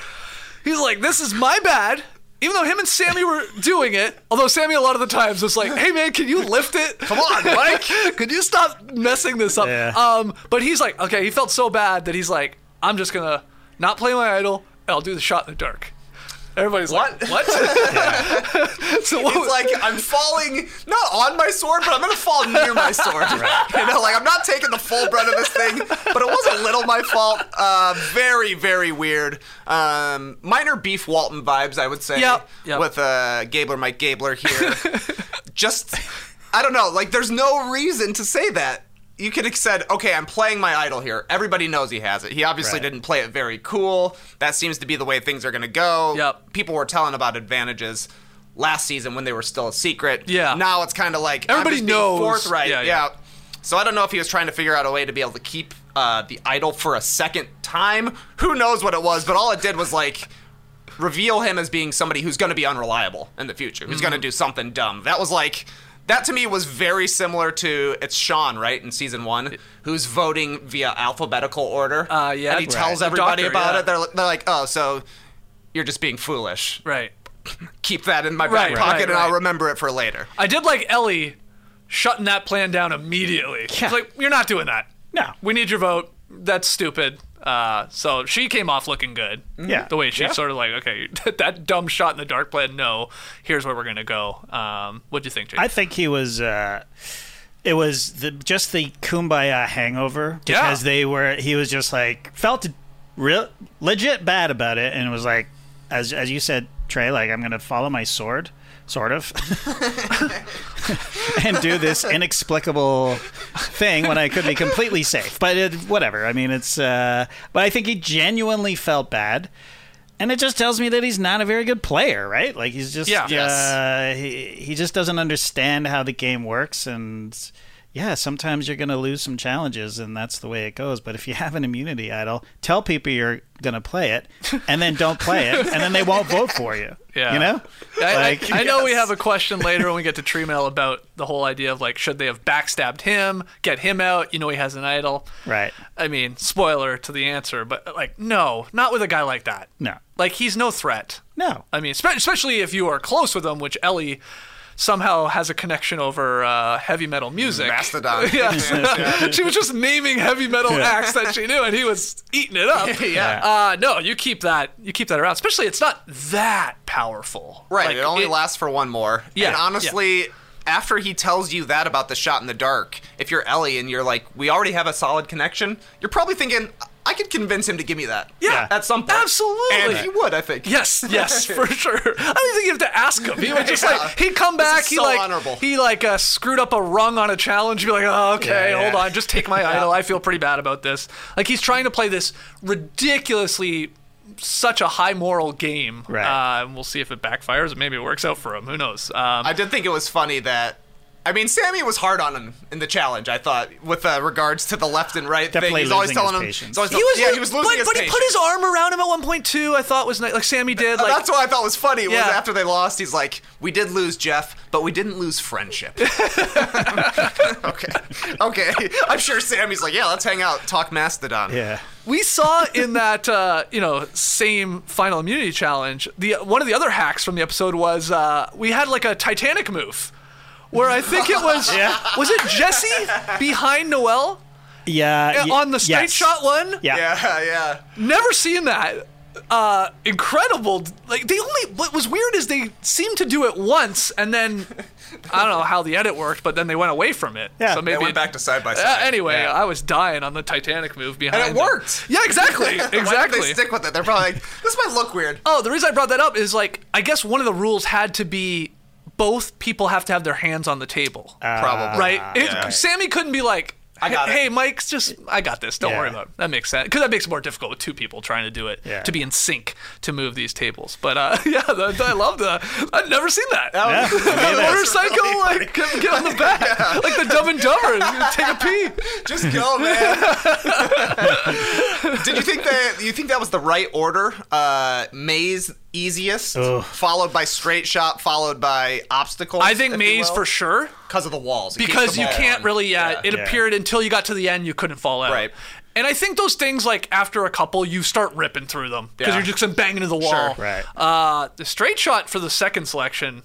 Speaker 1: He's like, "This is my bad." Even though him and Sami were doing it, although Sami a lot of the times was like, "Hey man, can you lift it? Come on, Mike, could you stop messing this up?"
Speaker 2: Yeah.
Speaker 1: Um, but he's like, okay, he felt so bad that he's like, "I'm just gonna not play my idol, and I'll do the shot in the dark." Everybody's
Speaker 3: What?
Speaker 1: like, "What?" so what?
Speaker 3: It's like I'm falling not on my sword, but I'm gonna fall near my sword. You know, like I'm not taking the full brunt of this thing, but it was a little my fault. Uh, very, very weird. Um, minor beef Walton vibes, I would say.
Speaker 1: Yep, yep.
Speaker 3: With uh, Gabler, Mike Gabler here. Just, I don't know. Like, there's no reason to say that. You could have said, okay, I'm playing my idol here. Everybody knows he has it. He obviously
Speaker 2: Right.
Speaker 3: didn't play it very cool. That seems to be the way things are going to go.
Speaker 1: Yep.
Speaker 3: People were telling about advantages last season when they were still a secret.
Speaker 1: Yeah.
Speaker 3: Now it's kind of like
Speaker 1: Everybody
Speaker 3: I'm just being
Speaker 1: knows.
Speaker 3: forthright.
Speaker 1: Yeah,
Speaker 3: Yeah,
Speaker 1: yeah.
Speaker 3: So I don't know if he was trying to figure out a way to be able to keep uh, the idol for a second time. Who knows what it was? But all it did was like reveal him as being somebody who's going to be unreliable in the future. Who's going
Speaker 1: Mm-hmm.
Speaker 3: to do something dumb. That was like. That to me was very similar to it's Sean, right, in season one, who's voting via alphabetical order.
Speaker 1: Uh, yeah.
Speaker 3: and he
Speaker 1: Right.
Speaker 3: tells everybody
Speaker 1: doctor,
Speaker 3: about
Speaker 1: yeah.
Speaker 3: it. They're, they're like, oh, so you're just being foolish
Speaker 1: right.
Speaker 3: keep that in my back
Speaker 1: Right,
Speaker 3: pocket
Speaker 1: right,
Speaker 3: and I'll remember it for later.
Speaker 1: I did like Elie shutting that plan down immediately. It's like, you're not doing that.
Speaker 2: No.
Speaker 1: We need your vote. That's stupid. Uh, so she came off looking good.
Speaker 2: Yeah.
Speaker 1: The way she
Speaker 2: Yeah.
Speaker 1: sort of like, okay, that dumb shot in the dark plan, no. Here's where we're going to go. Um, what do you think, Jake?
Speaker 2: I think he was. Uh, it was the, just the kumbaya hangover
Speaker 1: Yeah.
Speaker 2: because they were. He was just like felt real legit bad about it, and it was like, as as you said, Trey, like I'm gonna follow my sword, sort of, and do this inexplicable thing when I could be completely safe. But it, whatever. I mean, it's. Uh, but I think he genuinely felt bad. And it just tells me that he's not a very good player, right? Like he's just
Speaker 1: Yeah. Yes.
Speaker 2: uh, he he just doesn't understand how the game works, and yeah, sometimes you're going to lose some challenges, and that's the way it goes. But if you have an immunity idol, tell people you're going to play it, and then don't play it, and then they won't vote for you.
Speaker 1: Yeah.
Speaker 2: you know,
Speaker 1: I, I-
Speaker 2: Like-
Speaker 1: I, know we have a question later when we get to Tree Mail about the whole idea of like, should they have backstabbed him, get him out? You know, he has an idol.
Speaker 2: right?
Speaker 1: I mean, spoiler to the answer, but like, no, not with a guy like that.
Speaker 2: No,
Speaker 1: Like, he's no threat.
Speaker 2: no,
Speaker 1: I mean, spe- especially if you are close with him, which Elie somehow has a connection over uh, heavy metal music.
Speaker 3: Mastodon.
Speaker 1: yeah. she was just naming heavy metal acts that she knew, and he was eating it up.
Speaker 3: Yeah.
Speaker 1: Uh, no, you keep that. You keep that around. Especially, it's not that powerful.
Speaker 3: Right,
Speaker 1: Like,
Speaker 3: it only lasts for one more.
Speaker 1: Yeah,
Speaker 3: And honestly, after he tells you that about the shot in the dark, if you're Elie and you're like, we already have a solid connection, you're probably thinking, I could convince him to give me that.
Speaker 1: Yeah.
Speaker 3: At some point.
Speaker 1: Absolutely.
Speaker 3: And he would, I think.
Speaker 1: Yes, yes, for sure. I don't even think you have to ask him. He would just
Speaker 3: Yeah.
Speaker 1: like he'd come
Speaker 3: This
Speaker 1: back. He
Speaker 3: so
Speaker 1: like
Speaker 3: honorable.
Speaker 1: he like uh, screwed up a rung on a challenge. You'd be like, oh, okay,
Speaker 2: Yeah,
Speaker 1: hold on, just take my idol. I feel pretty bad about this. Like he's trying to play this ridiculously such a high moral game.
Speaker 2: Right.
Speaker 1: Uh, and we'll see if it backfires. Maybe it works out for him. Who knows? Um,
Speaker 3: I did think it was funny that I mean, Sami was hard on him in the challenge. I thought, with uh, regards to the left and right
Speaker 2: Definitely
Speaker 3: thing, he's always
Speaker 2: losing his
Speaker 3: telling him.
Speaker 2: patience.
Speaker 3: he's always
Speaker 1: He was,
Speaker 3: yeah, he was losing
Speaker 1: but,
Speaker 3: his
Speaker 1: but he put his arm around him at one point too. I thought was nice, like Sami did. Like
Speaker 3: That's what I thought was funny. Was after they lost, he's like, "We did lose Jeff, but we didn't lose friendship." okay, okay. I'm sure Sami's like, "Yeah, let's hang out, talk Mastodon."
Speaker 2: Yeah.
Speaker 1: we saw in that uh, you know same final immunity challenge. The one of the other hacks from the episode was uh, we had like a Titanic move. Where I think it was was it Jesse behind Noelle
Speaker 2: Yeah.
Speaker 1: uh,
Speaker 2: y-
Speaker 1: on the straight
Speaker 2: yes.
Speaker 1: shot one?
Speaker 2: Yeah.
Speaker 3: yeah, yeah.
Speaker 1: Never seen that. Uh, incredible. Like they only. What was weird is they seemed to do it once, and then I don't know how the edit worked, but then they went away from it.
Speaker 2: Yeah.
Speaker 1: so maybe
Speaker 3: They went
Speaker 1: it-
Speaker 3: back to side by
Speaker 1: Uh,
Speaker 3: side.
Speaker 1: anyway,
Speaker 3: Yeah.
Speaker 1: I was dying on the Titanic move behind.
Speaker 3: and it
Speaker 1: them.
Speaker 3: worked.
Speaker 1: Yeah, exactly, exactly.
Speaker 3: Why did
Speaker 1: exactly.
Speaker 3: they stick with it? They're probably like, "This might look weird."
Speaker 1: Oh, the reason I brought that up is like I guess one of the rules had to be both people have to have their hands on the table,
Speaker 3: Probably.
Speaker 1: right? It-
Speaker 3: yeah.
Speaker 1: Sami couldn't be like,
Speaker 3: I got it.
Speaker 1: hey, Mike's just I got this. Don't
Speaker 2: Yeah.
Speaker 1: worry about it. That makes sense because that makes it more difficult with two people trying to do it
Speaker 2: Yeah.
Speaker 1: to be in sync to move these tables. But uh, yeah, the, I love the. I've never seen that.
Speaker 2: Yeah.
Speaker 1: the motorcycle like get, get on the back like the Dumb and Dumber. Take a pee.
Speaker 3: Just go, man. Did you think that you think that was the right order? Uh, maze easiest,
Speaker 2: Ugh.
Speaker 3: followed by straight shot, followed by obstacles.
Speaker 1: I think Maze for sure.
Speaker 3: because of the walls. It
Speaker 1: because
Speaker 3: the
Speaker 1: you
Speaker 3: ball
Speaker 1: can't
Speaker 3: on.
Speaker 1: really yeah, it
Speaker 2: Yeah.
Speaker 1: appeared until you got to the end you couldn't fall out
Speaker 3: Right.
Speaker 1: and i think those things like after a couple you start ripping through them because
Speaker 3: Yeah.
Speaker 1: you're just banging into the wall
Speaker 3: Sure.
Speaker 2: Right.
Speaker 1: uh the straight shot for the second selection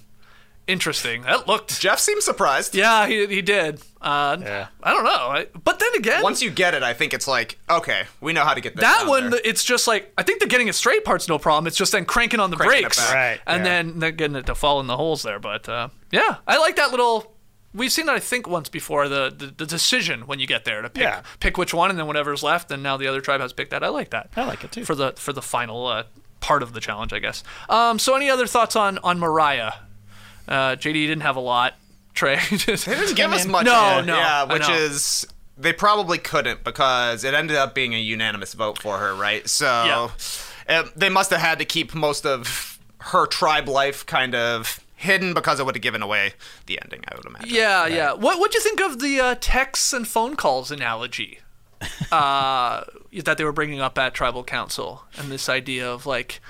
Speaker 1: interesting that looked
Speaker 3: Jeff seems surprised.
Speaker 1: yeah he, he did uh
Speaker 2: Yeah.
Speaker 1: i don't know I, but then again
Speaker 3: Once you get it, I think it's like, okay, we know how to get this
Speaker 1: that
Speaker 3: down
Speaker 1: one,
Speaker 3: there.
Speaker 1: it's just like I think the getting it straight part's no problem. It's just then cranking on the
Speaker 3: Cranking it
Speaker 1: brakes,
Speaker 3: back.
Speaker 2: Right,
Speaker 1: and
Speaker 2: yeah.
Speaker 1: then then getting it to fall in the holes there. But uh, yeah, I like that little. We've seen that I think once before. The, the the decision when you get there to pick
Speaker 2: Yeah.
Speaker 1: pick which one, and then whatever's left, and now the other tribe has picked that. I like that.
Speaker 2: I like it too.
Speaker 1: for the for the final uh, part of the challenge, I guess. Um, so any other thoughts on on Mariah? Uh, JD didn't have a lot. Trey, just,
Speaker 3: They didn't give us
Speaker 2: in.
Speaker 3: much.
Speaker 1: No,
Speaker 3: of
Speaker 1: no,
Speaker 3: Yeah, which is they probably couldn't because it ended up being a unanimous vote for her, right? So uh, they must have had to keep most of her tribe life kind of hidden because it would have given away the ending. I would imagine.
Speaker 1: Yeah, yeah. What what do you think of the uh, texts and phone calls analogy uh, that they were bringing up at tribal council, and this idea of like,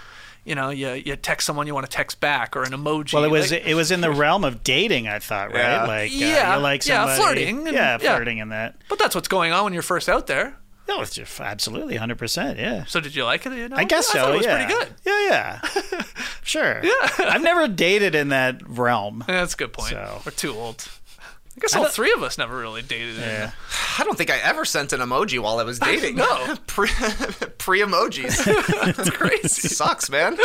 Speaker 1: you know, you you text someone you want to text back or an emoji.
Speaker 2: Well, it was
Speaker 1: like-
Speaker 2: it was in the realm of dating, I thought, right?
Speaker 3: Yeah.
Speaker 2: Like, uh,
Speaker 1: Yeah,
Speaker 2: you like
Speaker 1: yeah, flirting and-
Speaker 2: yeah,
Speaker 1: yeah.
Speaker 2: flirting and that.
Speaker 1: but that's what's going on when you're first out there.
Speaker 2: No, it's just absolutely hundred percent. Yeah,
Speaker 1: So did you like it? You know?
Speaker 2: I guess
Speaker 1: I
Speaker 2: so.
Speaker 1: thought it was
Speaker 2: yeah,
Speaker 1: pretty good.
Speaker 2: Yeah, yeah, sure. Yeah, I've never dated in that realm.
Speaker 1: Yeah, that's a good point.
Speaker 2: So-
Speaker 1: We're too old. I guess all three of us never really dated. in
Speaker 2: Yeah.
Speaker 3: I don't think I ever sent an emoji while I was dating.
Speaker 1: No.
Speaker 3: pre pre emojis. That's crazy. Sucks, man.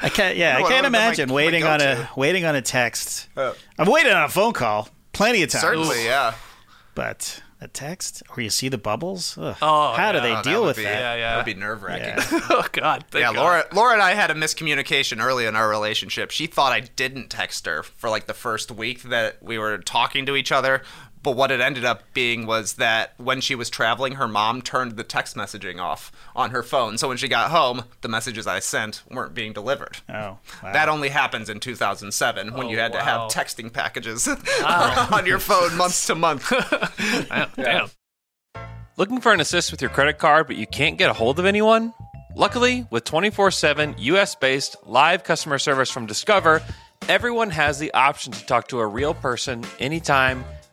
Speaker 2: I can't. Yeah,
Speaker 3: know
Speaker 2: I can't
Speaker 3: would've my-
Speaker 2: imagine
Speaker 3: my
Speaker 2: waiting on a waiting on a text.
Speaker 3: Oh.
Speaker 2: I've waited on a phone call plenty of times.
Speaker 3: Certainly, yeah.
Speaker 2: but a text or you see the bubbles. Ugh.
Speaker 1: Oh,
Speaker 2: how do they
Speaker 3: Oh, that
Speaker 2: deal
Speaker 3: would
Speaker 2: with
Speaker 3: be-
Speaker 2: that?
Speaker 1: Yeah, yeah.
Speaker 3: That would be nerve wracking.
Speaker 2: Yeah.
Speaker 1: oh God. thank
Speaker 3: Yeah,
Speaker 1: God.
Speaker 3: Laura, Laura and I had a miscommunication early in our relationship. She thought I didn't text her for like the first week that we were talking to each other. But what it ended up being was that when she was traveling, her mom turned the text messaging off on her phone. So when she got home, the messages I sent weren't being delivered.
Speaker 2: Oh, wow.
Speaker 3: That only happens in 2007 when
Speaker 1: Oh,
Speaker 3: you had to have texting packages on your phone month to month.
Speaker 1: Damn. damn.
Speaker 4: Looking for an assist with your credit card, but you can't get a hold of anyone? Luckily, with 24 7 US based live customer service from Discover, everyone has the option to talk to a real person anytime,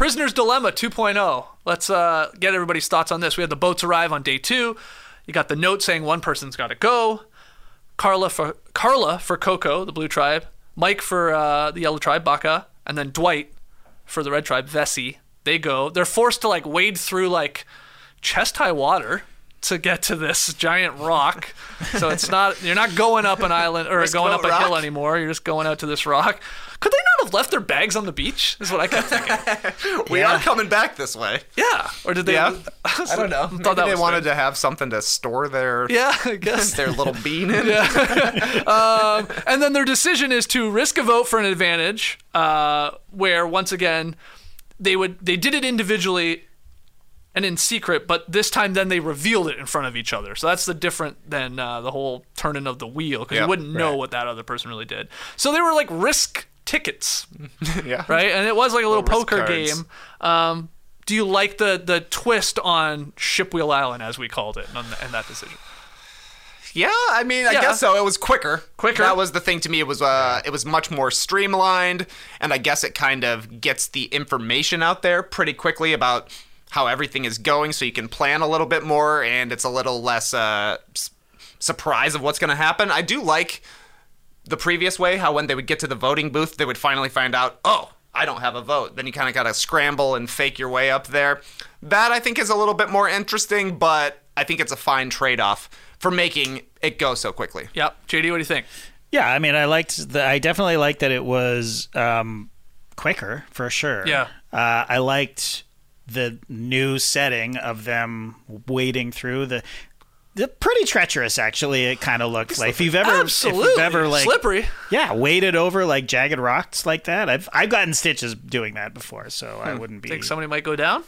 Speaker 1: Prisoner's Dilemma 2.0. Let's uh, get everybody's thoughts on this. We had the boats arrive on day two. You got the note saying one person's got to go. Karla for Karla for Coco, the blue tribe, Mike for uh, the yellow tribe, Baka, and then Dwight for the red tribe, Vesi. They go. They're forced to like wade through like chest high water to get to this giant rock. so it's not you're not going up an island or
Speaker 3: Risk
Speaker 1: going up a hill anymore. You're just going out to this rock. Could they not have left their bags on the beach? Is what I kept thinking.
Speaker 3: We are coming back this way.
Speaker 1: yeah. Or did they?
Speaker 3: Yeah. I don't know. Maybe
Speaker 1: thought that
Speaker 3: they wanted
Speaker 1: good.
Speaker 3: to have something to store their
Speaker 1: Yeah, I guess.
Speaker 3: their little bean in.
Speaker 1: and then their decision is to risk a vote for an advantage, uh, where once again they would they did it individually and in secret, but this time then they revealed it in front of each other. So that's the different than uh, the whole turning of the wheel because
Speaker 3: Yeah,
Speaker 1: you wouldn't know what that other person really did. So they were like risk tickets,
Speaker 3: yeah.
Speaker 1: right? And it was like a little
Speaker 3: Little
Speaker 1: poker game. Um, do you like the the twist on Shipwheel Island as we called it and, and that decision?
Speaker 3: Yeah, I mean, I
Speaker 1: Yeah.
Speaker 3: guess so. It was quicker.
Speaker 1: Quicker.
Speaker 3: That was the thing to me. It was uh, it was much more streamlined, and I guess it kind of gets the information out there pretty quickly about how everything is going, so you can plan a little bit more, and it's a little less uh, s- surprise of what's going to happen. I do like the previous way, how when they would get to the voting booth, they would finally find out, oh, I don't have a vote. Then you kind of got to scramble and fake your way up there. That I think is a little bit more interesting, but I think it's a fine trade off for making it go so quickly.
Speaker 1: Yep. JD, what do you think?
Speaker 2: Yeah, I mean, I liked the. I definitely liked that it was um, quicker for sure.
Speaker 1: Yeah.
Speaker 2: uh, I liked the new setting of them wading through the. The pretty treacherous, actually. It kind of looks like if you've ever,
Speaker 1: Absolutely.
Speaker 2: if you've ever like
Speaker 1: Slippery.
Speaker 2: yeah, waded over like jagged rocks like that. I've I've gotten stitches doing that before, so I wouldn't be.
Speaker 1: Think somebody might go down?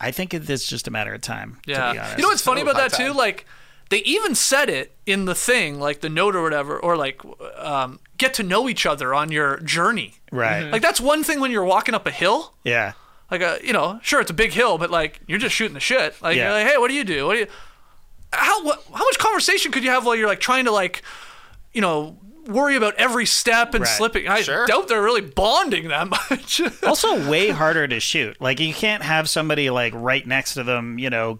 Speaker 2: I think it's just a matter of time. to be
Speaker 1: Yeah.
Speaker 2: honest.
Speaker 1: You know what's funny about that
Speaker 3: high
Speaker 1: too? Like they even said it in the thing, like the note or whatever, or like um, get to know each other on your journey.
Speaker 2: right?
Speaker 1: Like that's one thing when you're walking up a hill.
Speaker 2: yeah,
Speaker 1: Like a, you know, sure it's a big hill, but like you're just shooting the shit. Like,
Speaker 2: Yeah.
Speaker 1: you're like hey, what do you do? What do you? How what, how much conversation could you have while you're like trying to like, you know. Worry about every step and
Speaker 2: Right.
Speaker 1: slipping. I
Speaker 3: Sure.
Speaker 1: doubt they're really bonding that much.
Speaker 2: also way harder to shoot. Like you can't have somebody like right next to them, you know,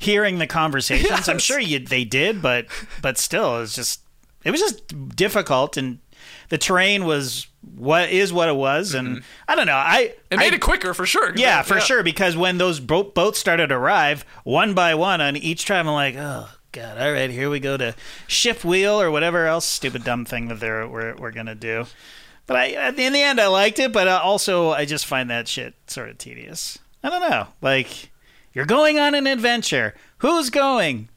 Speaker 2: hearing the conversations. I'm sure you they did, but but still, it's just it was just difficult, and the terrain was what is what it was, and I don't know. I
Speaker 1: Mm-hmm. It made
Speaker 2: I-
Speaker 1: it quicker for sure.
Speaker 2: Yeah, for sure. Because when those boat boats started to arrive, one by one on each tribe, I'm like, oh god, all right, here we go to ship wheel or whatever else stupid dumb thing that they're we're, we're gonna do. But I, in the end, I liked it. But uh, also, I just find that shit sort of tedious. I don't know. Like, you're going on an adventure. Who's going?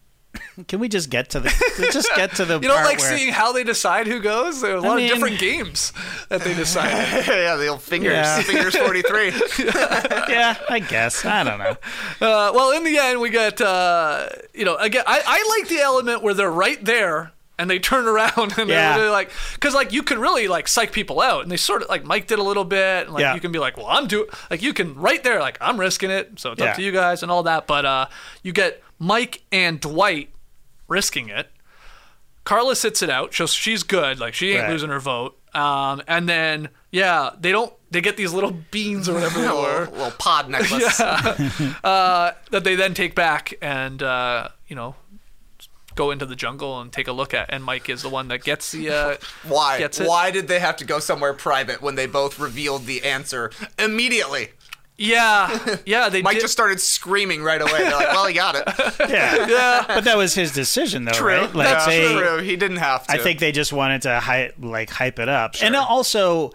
Speaker 2: Can we just get to the just get to the
Speaker 1: You don't
Speaker 2: part
Speaker 1: like
Speaker 2: where-
Speaker 1: seeing how they decide who goes? There are a lot
Speaker 2: mean-
Speaker 1: of different games that they decide.
Speaker 3: yeah, the old fingers,
Speaker 2: Yeah.
Speaker 3: fingers forty three.
Speaker 2: Yeah, I guess. I don't know.
Speaker 1: Uh, well, in the end, we get uh, you know again. I, I like the element where they're right there and they turn around and
Speaker 2: Yeah.
Speaker 1: they're, they're like, because like you can really like psych people out, and they sort of like Mike did a little bit, and like
Speaker 2: Yeah.
Speaker 1: you can be like, well, I'm doing like you can right there, like I'm risking it, so it's
Speaker 2: Yeah.
Speaker 1: up to you guys and all that. But uh, you get Mike and Dwight risking it. Karla sits it out, so she's good, like she ain't
Speaker 2: Right.
Speaker 1: losing her vote. Um, and then yeah, they don't. They get these little beans or whatever they were
Speaker 3: little, pod necklace. Yeah.
Speaker 1: that they then take back and uh, you know go into the jungle and take a look at. And Mike is the one that gets the uh,
Speaker 3: Why?
Speaker 1: Gets it.
Speaker 3: Why did they have to go somewhere private when they both revealed the answer immediately?
Speaker 1: Yeah yeah they
Speaker 3: Mike
Speaker 1: did.
Speaker 3: just started screaming right away. They're like, "Well, he got it."
Speaker 2: Yeah,
Speaker 1: yeah
Speaker 2: but that was his decision, though,
Speaker 3: True.
Speaker 2: right? Like
Speaker 3: That's
Speaker 2: they,
Speaker 3: true. He didn't have to.
Speaker 2: I think they just wanted to hy- like hype it up, and also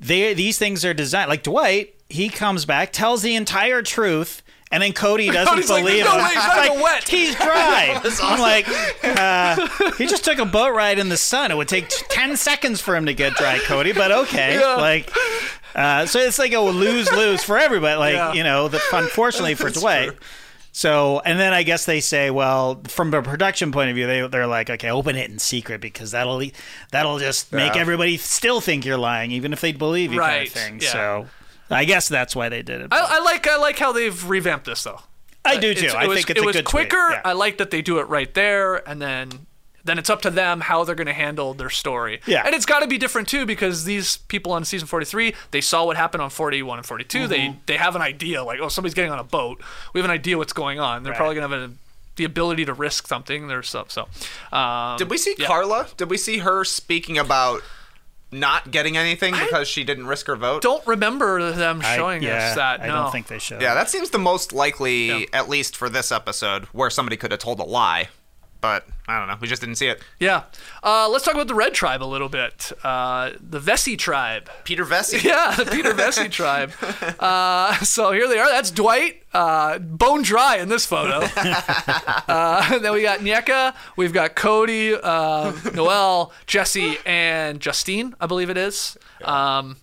Speaker 2: they these things are designed. Like Dwight, he comes back, tells the entire truth, and then Cody doesn't
Speaker 1: Cody's like,
Speaker 2: believe
Speaker 1: "No
Speaker 2: him.
Speaker 1: way, he's not
Speaker 2: like,
Speaker 1: wet."
Speaker 2: He's dry. I'm like, uh, he just took a boat ride in the sun. It would take t- ten seconds for him to get dry, Cody. But okay, like. Uh, so it's like a lose lose for everybody. Like
Speaker 1: Yeah.
Speaker 2: you know, the, unfortunately for Dwight. So, and then I guess they say, well, from a production point of view, they they're like, okay, open it in secret because that'll that'll just make
Speaker 3: Yeah.
Speaker 2: everybody still think you're lying, even if they believe you, kind
Speaker 1: Right,
Speaker 2: of thing.
Speaker 1: yeah.
Speaker 2: So, I guess that's why they did it.
Speaker 1: I, I like I like how they've revamped this though.
Speaker 2: I do too.
Speaker 1: It's-
Speaker 2: I
Speaker 1: it was,
Speaker 2: think it's
Speaker 1: it was
Speaker 2: good
Speaker 1: quicker.
Speaker 2: Yeah.
Speaker 1: I like that they do it right there, and then then it's up to them how they're going to handle their story.
Speaker 2: Yeah.
Speaker 1: and it's got to be different too because these people on season forty three they saw what happened on forty one and 42. They
Speaker 2: Mm-hmm.
Speaker 1: they have an idea like oh somebody's getting on a boat. We have an idea what's going on. They're
Speaker 2: Right.
Speaker 1: probably going to have a the ability to risk something. There's stuff. So, um,
Speaker 3: Did we see
Speaker 1: yeah.
Speaker 3: Karla? Did we see her speaking about not getting anything because she didn't risk her vote?
Speaker 1: Don't remember them
Speaker 2: I-
Speaker 1: showing
Speaker 2: yeah,
Speaker 1: us that.
Speaker 2: I don't think they should.
Speaker 3: Yeah, that seems the most likely,
Speaker 1: Yeah.
Speaker 3: at least for this episode, where somebody could have told a lie. But I don't know. We just didn't see it.
Speaker 1: Yeah. Uh, let's talk about the Red Tribe a little bit. Uh, the Vesi Tribe.
Speaker 3: Peter Vecsey.
Speaker 1: Yeah, the Peter Vecsey tribe. Uh, so here they are. That's Dwight, uh, bone dry in this photo. Uh, then we got Nneka, we've got Cody, uh, Noelle, Jesse, and Justine, I believe it is. Um,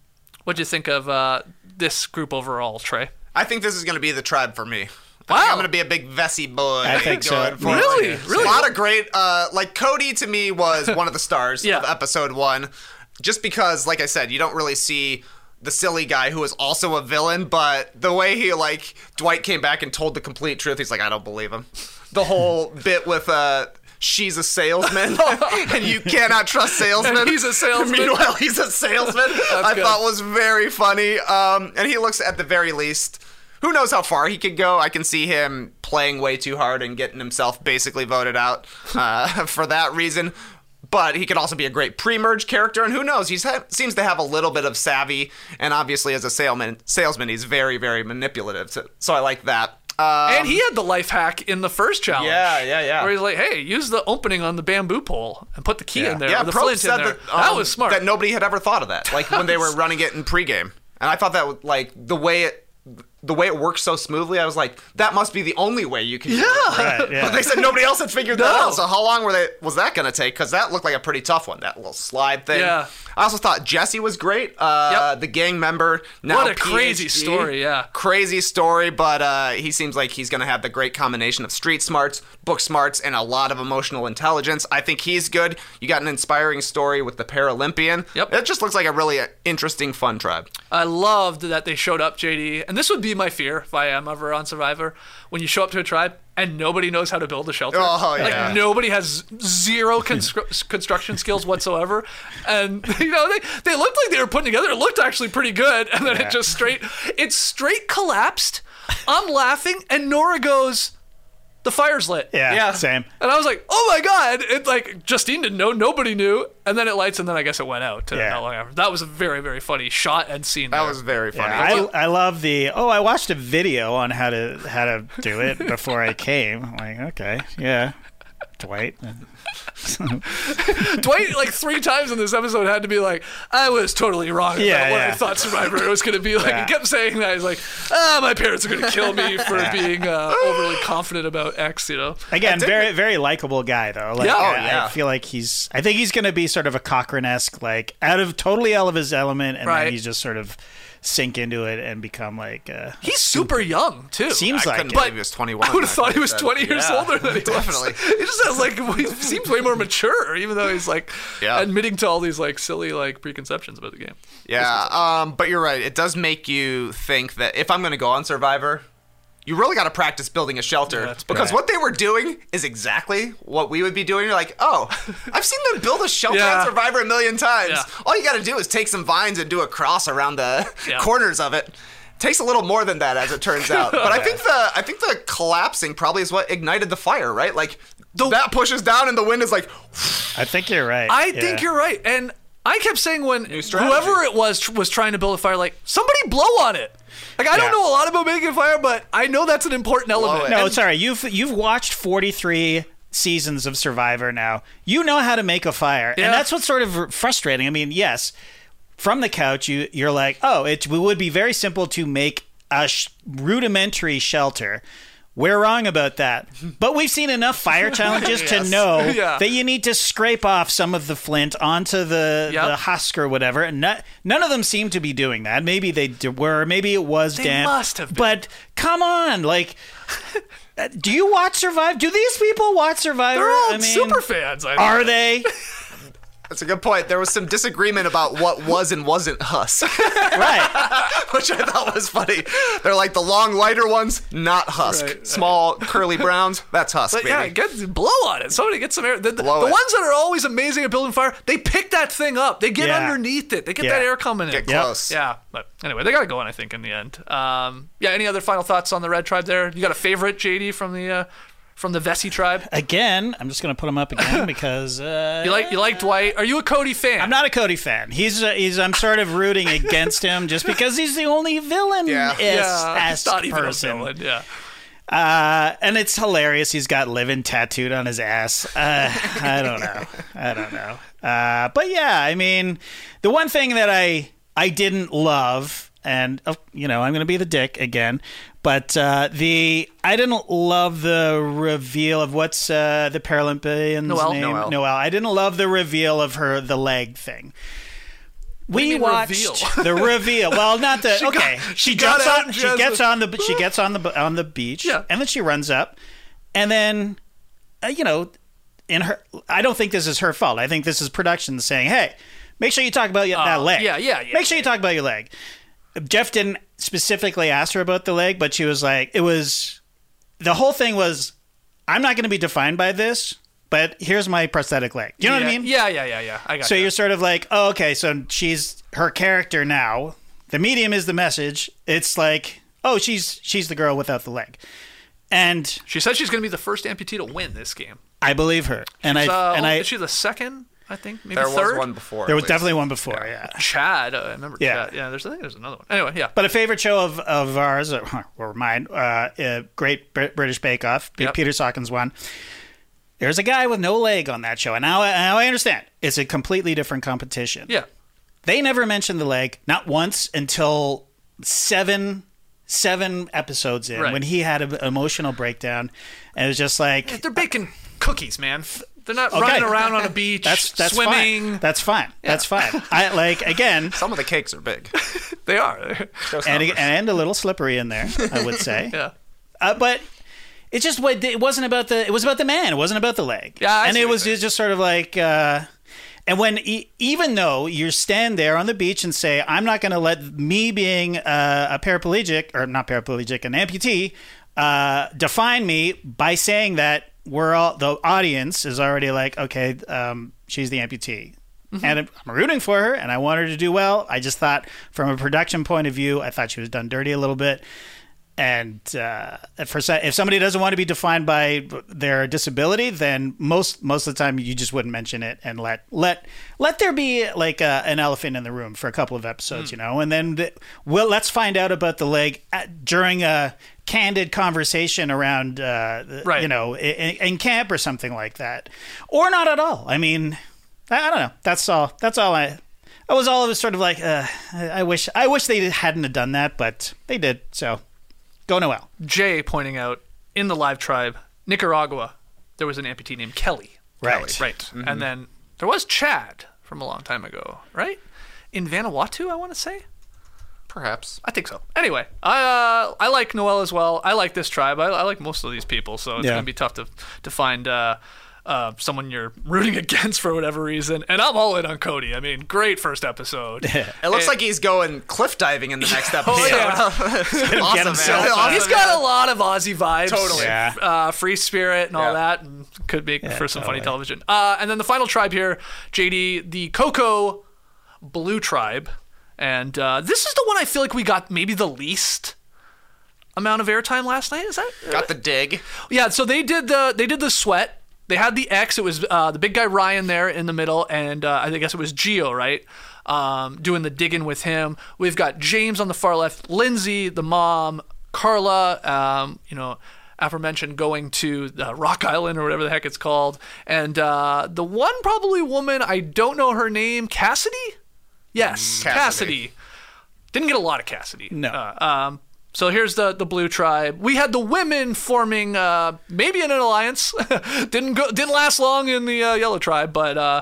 Speaker 1: what do you think of uh, this group overall, Trey?
Speaker 3: I think this is going to be the tribe for me. I
Speaker 1: Wow.
Speaker 3: think I'm going to be a big Vesi boy.
Speaker 2: I think so.
Speaker 3: going forward.
Speaker 1: Really? Really?
Speaker 3: A lot of great. Uh, like Cody to me was one of the stars
Speaker 1: Yeah.
Speaker 3: of episode one, just because, like I said, you don't really see the silly guy who is also a villain, but the way he like Dwight came back and told the complete truth, he's like, I don't believe him. The whole bit with uh. She's a salesman, and you cannot trust salesmen.
Speaker 1: And he's a salesman.
Speaker 3: Meanwhile, he's a salesman. I
Speaker 1: good.
Speaker 3: thought was very funny. Um, and he looks at the very least. Who knows how far he could go? I can see him playing way too hard and getting himself basically voted out uh, for that reason. But he could also be a great pre-merge character, and who knows? He ha- seems to have a little bit of savvy, and obviously as a salesman, salesman, he's very, very manipulative. So, so I like that. Um,
Speaker 1: and he had the life hack in the first challenge.
Speaker 3: Yeah, yeah, yeah.
Speaker 1: Where he's like, "Hey, use the opening on the bamboo pole and put the key in there,
Speaker 3: yeah,
Speaker 1: the flint
Speaker 3: said
Speaker 1: in there."
Speaker 3: that,
Speaker 1: that
Speaker 3: um,
Speaker 1: was smart.
Speaker 3: That nobody had ever thought of that. Like when they were running it in pregame, and I thought that like the way it. The way it works so smoothly, I was like, "That must be the only way you can." do it.
Speaker 2: Right, yeah.
Speaker 3: But they said nobody else had figured that
Speaker 1: No.
Speaker 3: out. So how long were they? Was that going to take? Because that looked like a pretty tough one. That little slide thing.
Speaker 1: Yeah.
Speaker 3: I also thought Jesse was great. Uh,
Speaker 1: Yep.
Speaker 3: The gang member. Now
Speaker 1: What a crazy story, yeah.
Speaker 3: Crazy story, but uh, he seems like he's going to have the great combination of street smarts, book smarts, and a lot of emotional intelligence. I think he's good. You got an inspiring story with the Paralympian.
Speaker 1: Yep.
Speaker 3: It just looks like a really uh, interesting, fun tribe.
Speaker 1: I loved that they showed up, JD, and this would be my fear if I am ever on Survivor. When you show up to a tribe and nobody knows how to build a shelter,
Speaker 3: Oh,
Speaker 1: like nobody has zero constru- construction skills whatsoever, and you know they they looked like they were putting together. It looked actually pretty good, and then it just straight it straight collapsed. I'm laughing, and Nora goes, "The fire's lit."
Speaker 2: Yeah,
Speaker 3: Yeah.
Speaker 2: same.
Speaker 1: And I was like, "Oh my god!" It like Justine didn't know, nobody knew, and then it lights, and then I guess it went out.
Speaker 2: Yeah.
Speaker 1: not long after. That was a very very funny shot and scene.
Speaker 3: That
Speaker 1: there.
Speaker 3: was very funny.
Speaker 2: Yeah, I, I love the oh I watched a video on how to how to do it before I came. I'm like okay yeah, Dwight.
Speaker 1: Dwight, like three times in this episode, had to be like, "I was totally wrong about
Speaker 2: Yeah,
Speaker 1: what I thought Survivor was going to be like."
Speaker 2: Yeah.
Speaker 1: He kept saying that. He's like, "Ah, my parents are going to kill me for being uh, overly confident about X." You know?
Speaker 2: Again, very very likable guy though. Like,
Speaker 1: Yeah. Oh,
Speaker 2: I,
Speaker 3: yeah.
Speaker 2: I feel like he's. I think he's going to be sort of a Cochran esque, like out of totally out of his element, and
Speaker 1: Right.
Speaker 2: then he's just sort of sink into it and become like. Uh,
Speaker 1: He's super young too.
Speaker 2: seems
Speaker 3: I
Speaker 2: like
Speaker 3: couldn't
Speaker 2: it.
Speaker 3: believe he was 21.
Speaker 1: I would have thought he was 20 years
Speaker 3: yeah,
Speaker 1: older than he
Speaker 3: Definitely.
Speaker 1: was. It just sounds like he seems way more mature, even though he's like
Speaker 3: Yeah.
Speaker 1: admitting to all these like silly like preconceptions about the game.
Speaker 3: Yeah, um, but you're right. It does make you think that if I'm going to go on Survivor, you really got to practice building a shelter
Speaker 1: that's
Speaker 3: because
Speaker 2: right.
Speaker 3: what they were doing is exactly what we would be doing. You're like, oh, I've seen them build a shelter
Speaker 1: Yeah.
Speaker 3: on Survivor a million times.
Speaker 1: Yeah.
Speaker 3: All you got to do is take some vines and do a cross around the
Speaker 1: Yeah.
Speaker 3: corners of it. Takes a little more than that, as it turns out. But I think the I think the collapsing probably is what ignited the fire, right? Like that pushes down, and the wind is like,
Speaker 2: I think you're right.
Speaker 1: I
Speaker 2: yeah.
Speaker 1: think you're right, and I kept saying when whoever it was tr- was trying to build a fire, like somebody blow on it. Like I don't know a lot about making fire, but I know that's an important element.
Speaker 3: it.
Speaker 2: No,
Speaker 1: And-
Speaker 2: sorry. You've you've watched 43 seasons of Survivor now. You know how to make a fire,
Speaker 1: Yeah.
Speaker 2: and that's what's sort of frustrating. I mean, yes, from the couch, you you're like, oh, it would be very simple to make a sh- rudimentary shelter. We're wrong about that, but we've seen enough fire challenges to know
Speaker 1: Yeah.
Speaker 2: that you need to scrape off some of the flint onto the,
Speaker 1: Yep.
Speaker 2: the husk or whatever. And not, none of them seem to be doing that. Maybe they d- were. Maybe it was
Speaker 1: They
Speaker 2: damp.
Speaker 1: must have been.
Speaker 2: But come on, like. Do you watch Survivor? Do these people watch Survivor?
Speaker 1: they're all
Speaker 2: I mean,
Speaker 1: super fans. I
Speaker 2: Are they?
Speaker 3: That's a good point. There was some disagreement about what was and wasn't Husk.
Speaker 2: right.
Speaker 3: which I thought was funny. They're like the long, lighter ones, not husk.
Speaker 1: Right.
Speaker 3: Small, curly browns, that's husk,
Speaker 1: But
Speaker 3: baby.
Speaker 1: yeah, get blow on it. Somebody get some air. The, the,
Speaker 3: Blow
Speaker 1: the
Speaker 3: it.
Speaker 1: ones that are always amazing at building fire, they pick that thing up. They get
Speaker 2: Yeah.
Speaker 1: underneath it. They get
Speaker 2: Yeah.
Speaker 1: that air coming in.
Speaker 3: Get
Speaker 2: Yep.
Speaker 3: close.
Speaker 1: Yeah, but anyway, they got to go in. I think in the end. Um, yeah. Any other final thoughts on the Red Tribe? There, you got a favorite, JD, from the uh, from the Vesi tribe.
Speaker 2: Again, I'm just going to put him up again because uh,
Speaker 1: You like you like Dwight? Are you a Cody fan?
Speaker 2: I'm not a Cody fan. He's uh, he's I'm sort of rooting against him just because he's the only villain
Speaker 3: Yeah.
Speaker 1: Yeah, he's not even a
Speaker 2: person.
Speaker 1: villain. Yeah.
Speaker 2: Uh, and it's hilarious. He's got living tattooed on his ass. Uh, I don't know. I don't know. Uh, but yeah, I mean, the one thing that I I didn't love, and uh, you know, I'm going to be the dick again, but uh, the I didn't love the reveal of what's uh, the Paralympian's
Speaker 1: Noelle?
Speaker 2: name.
Speaker 3: Noelle.
Speaker 2: Noelle. I didn't love the reveal of her the leg thing. We
Speaker 1: you mean
Speaker 2: watched
Speaker 1: reveal?
Speaker 2: the reveal. Well, not the
Speaker 1: She
Speaker 2: okay.
Speaker 1: got-
Speaker 2: she
Speaker 1: she
Speaker 2: jumps on. She gets on the. She gets on the on the beach.
Speaker 1: Yeah.
Speaker 2: And then she runs up, and then, uh, you know, in her. I don't think this is her fault. I think this is production saying, "Hey, make sure you talk about your, that leg.
Speaker 1: Oh, yeah, yeah, yeah,
Speaker 2: Make sure you talk about your leg." Jeff didn't specifically ask her about the leg, but she was like, "It was." The whole thing was, "I'm not going to be defined by this." But here's my prosthetic leg. Do you know
Speaker 1: yeah,
Speaker 2: what I mean?
Speaker 1: Yeah, yeah, yeah, yeah. I got
Speaker 2: So
Speaker 1: that.
Speaker 2: you're sort of like, oh, okay, so she's her character now. The medium is the message. It's like, oh, she's she's the girl without the leg, and
Speaker 1: She said she's going to be the first amputee to win this game.
Speaker 2: I believe her. And I
Speaker 1: Uh,
Speaker 2: and I
Speaker 1: is she the second? I think maybe
Speaker 3: There
Speaker 1: third.
Speaker 3: was one before.
Speaker 2: there was
Speaker 3: least.
Speaker 2: definitely one before, yeah.
Speaker 1: Chad. Uh, I remember
Speaker 2: Yeah.
Speaker 1: Chad. Yeah. There's I think there's another one. Anyway, yeah.
Speaker 2: But a favorite show of, of ours, or, or mine, uh, uh, Great British Bake Off,
Speaker 1: Yep.
Speaker 2: Peter Sawkins one. There's a guy with no leg on that show, and now, now I understand. It's a completely different competition.
Speaker 1: yeah.
Speaker 2: They never mentioned the leg, not once until seven seven episodes in
Speaker 1: Right.
Speaker 2: when he had an emotional breakdown, and it was just like
Speaker 1: They're baking cookies, man. They're not
Speaker 2: Okay.
Speaker 1: running around on a beach,
Speaker 2: that's that's
Speaker 1: swimming.
Speaker 2: fine. That's fine. That's fine. I like again,
Speaker 3: Some of the cakes are big.
Speaker 1: They are.
Speaker 2: and and a little slippery in there. I would say,
Speaker 1: yeah.
Speaker 2: uh, but. It just wa- it wasn't about the it was about the man. It wasn't about the leg.
Speaker 1: Yeah, I
Speaker 2: and
Speaker 1: see
Speaker 2: it was
Speaker 1: you're
Speaker 2: just sort of like, uh, and when e- even though you stand there on the beach and say, "I'm not going to let me being uh, a paraplegic or not paraplegic, an amputee, uh, define me by saying that we're all the audience is already like, okay, um, she's the amputee."
Speaker 1: Mm-hmm.
Speaker 2: And I'm rooting for her, and I want her to do well. I just thought, from a production point of view, I thought she was done dirty a little bit and uh, for if somebody doesn't want to be defined by their disability, then most most of the time you just wouldn't mention it and let let let there be like a, an elephant in the room for a couple of episodes, you know, and then the, well, let's find out about the leg at, during a candid conversation around, uh,
Speaker 1: Right.
Speaker 2: you know, in, in camp or something like that, or not at all. I mean, I, I don't know. That's all. That's all I. I was all was sort of like, uh, I, I wish I wish they hadn't have done that, but they did. So, go Noelle.
Speaker 1: Jay pointing out in the live tribe, Nicaragua, there was an amputee named Kelly.
Speaker 2: Right.
Speaker 1: Right.
Speaker 2: Mm-hmm.
Speaker 1: And then there was Chad from a long time ago, right? In Vanuatu, I want to say.
Speaker 3: Perhaps.
Speaker 1: I think so. Anyway, I uh, I like Noelle as well. I like this tribe. I, I like most of these people, so it's
Speaker 2: Yeah.
Speaker 1: gonna be tough to to find uh, uh, someone you're rooting against for whatever reason. And I'm all in on Cody. I mean, great first episode.
Speaker 3: It looks like he's going cliff diving in the next episode.
Speaker 1: Oh, yeah.
Speaker 3: awesome,
Speaker 2: himself
Speaker 3: Awesome,
Speaker 1: He's got a lot of Aussie vibes.
Speaker 3: Totally.
Speaker 2: Yeah.
Speaker 1: Uh, free spirit and all
Speaker 3: Yeah.
Speaker 1: that. And could make for some funny television. Uh, and then the final tribe here, JD, the Coco Blue tribe. And uh, this is the one I feel like we got maybe the least amount of airtime last night. Is that
Speaker 3: Got the dig.
Speaker 1: yeah, so they did the they did the sweat. They had the X. It was uh, the big guy Ryan there in the middle, and uh, I guess it was Geo, right? Um, doing the digging with him. We've got James on the far left, Lindsay, the mom, Karla, um, you know, aforementioned going to uh, Rock Island or whatever the heck it's called, and uh, the one probably woman I don't know her name, Cassidy. Yes,
Speaker 3: Cassidy.
Speaker 1: Cassidy. Didn't get a lot of Cassidy.
Speaker 2: No.
Speaker 1: Uh, um, so here's the the blue tribe. We had the women forming uh, maybe in an alliance. didn't go didn't last long in the uh, yellow tribe, but uh,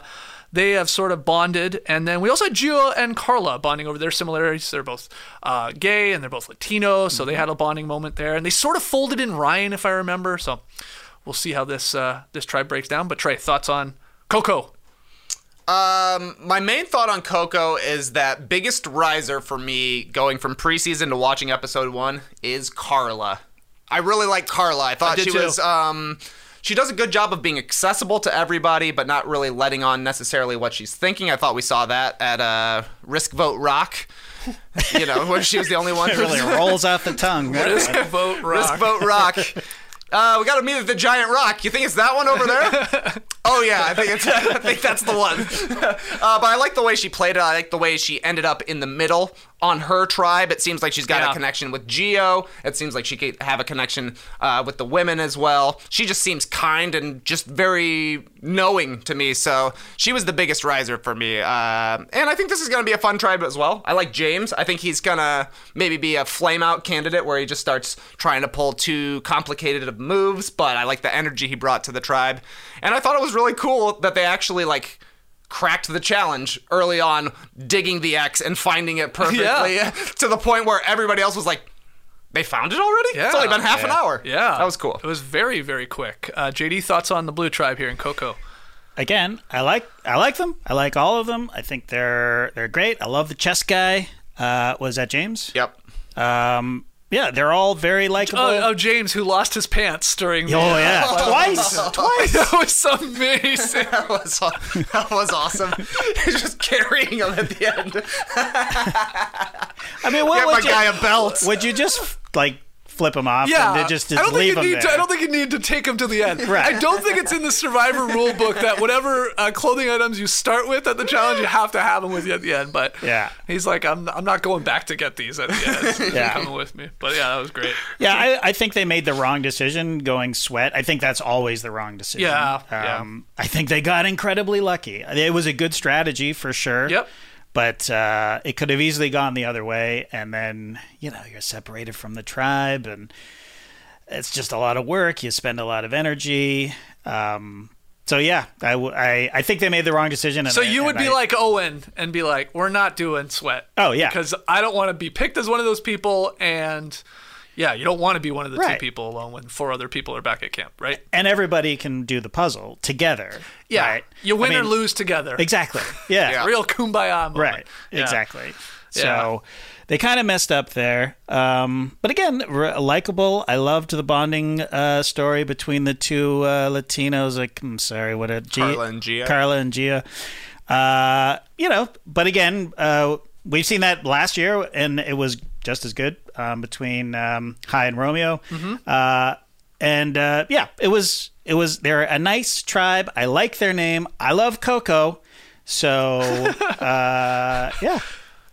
Speaker 1: they have sort of bonded. And then we also had Geo and Karla bonding over their similarities. They're both uh, gay and they're both Latino, so they had a bonding moment there. And they sort of folded in Ryan, if I remember. So we'll see how this uh, this tribe breaks down. But Trey, thoughts on Coco?
Speaker 3: Um, my main thought on Coco is that biggest riser for me going from preseason to watching episode one is Karla. I really like Karla. I thought
Speaker 1: did
Speaker 3: she
Speaker 1: too.
Speaker 3: was um she does a good job of being accessible to everybody, but not really letting on necessarily what she's thinking. I thought we saw that at uh, Risk Vote Rock. You know, where she was the only one
Speaker 2: It
Speaker 3: who
Speaker 2: really rolls off the tongue.
Speaker 1: Risk Vote Rock.
Speaker 3: Risk Vote Rock. Uh, we got to meet at the giant rock. You think it's that one over there? oh yeah, I think it's. I think that's the one. uh, but I like the way she played it. I like the way she ended up in the middle on her tribe. It seems like she's got
Speaker 1: Yeah.
Speaker 3: a connection with Geo. It seems like she could have a connection uh, with the women as well. She just seems kind and just very knowing to me. So she was the biggest riser for me. Uh, and I think this is going to be a fun tribe as well. I like James. I think he's going to maybe be a flame out candidate where he just starts trying to pull too complicated of moves. But I like the energy he brought to the tribe. And I thought it was really cool that they actually like cracked the challenge early on, digging the X and finding it perfectly
Speaker 1: Yeah.
Speaker 3: to the point where everybody else was like, they found it already?
Speaker 1: Yeah.
Speaker 3: It's only been half an hour.
Speaker 1: Yeah,
Speaker 3: That was cool.
Speaker 1: It was very, very quick. Uh, JD, thoughts on the Blue Tribe here in Coco?
Speaker 2: Again, I like I like them. I like all of them. I think they're they're great. I love the chess guy. Uh, was that James?
Speaker 3: Yep.
Speaker 2: Um, yeah, they're all very likable.
Speaker 1: Oh, oh, James, who lost his pants during. Oh, the,
Speaker 2: Oh, yeah, uh, twice, twice.
Speaker 1: that was amazing.
Speaker 3: That was, that was awesome. He's just carrying him at the end.
Speaker 2: I mean, what
Speaker 3: Get
Speaker 2: would
Speaker 3: my
Speaker 2: you,
Speaker 3: guy a belt.
Speaker 2: Would you just like flip him off
Speaker 1: Yeah,
Speaker 2: and then just,
Speaker 1: I don't think you need
Speaker 2: there?
Speaker 1: to. I don't think you need to take him to the end.
Speaker 2: Right.
Speaker 1: I don't think it's in the Survivor rule book that whatever uh, clothing items you start with at the challenge, you have to have them with you at the end. But
Speaker 2: Yeah.
Speaker 1: he's like, I'm, I'm not going back to get these at the end.
Speaker 2: Yeah.
Speaker 1: coming with me. But yeah, that was great.
Speaker 2: Yeah, I, I think they made the wrong decision going sweat. I think that's always the wrong decision.
Speaker 1: Yeah, yeah.
Speaker 2: Um, I think they got incredibly lucky. It was a good strategy for sure.
Speaker 1: Yep.
Speaker 2: But uh, it could have easily gone the other way, and then you know you're separated from the tribe, and it's just a lot of work. You spend a lot of energy. Um, so yeah, I, w- I, I think they made the wrong decision. And
Speaker 1: So
Speaker 2: I-
Speaker 1: you would be
Speaker 2: I-
Speaker 1: like Owen and be like, we're not doing sweat.
Speaker 2: Oh, yeah.
Speaker 1: Because I don't want to be picked as one of those people. And yeah, you don't want to be one of the
Speaker 2: Right.
Speaker 1: two people alone when four other people are back at camp, right?
Speaker 2: and everybody can do the puzzle together.
Speaker 1: Yeah.
Speaker 2: right?
Speaker 1: You win
Speaker 2: I
Speaker 1: or lose together.
Speaker 2: Exactly. Yeah.
Speaker 1: Real kumbaya moment.
Speaker 2: Right.
Speaker 1: Yeah.
Speaker 2: Exactly.
Speaker 1: Yeah.
Speaker 2: So they kind of messed up there. Um, but again, r- likable. I loved the bonding uh, story between the two uh, Latinos. Like, I'm sorry, what a Gia-
Speaker 3: Karla and Gia.
Speaker 2: Karla and Gia. Uh, you know, but again, uh, we've seen that last year, and it was just as good um, between um, Hai and Romeo.
Speaker 1: Mm-hmm.
Speaker 2: Uh, and uh, yeah, it was it was they're a nice tribe. I like their name. I love Coco. So uh, yeah,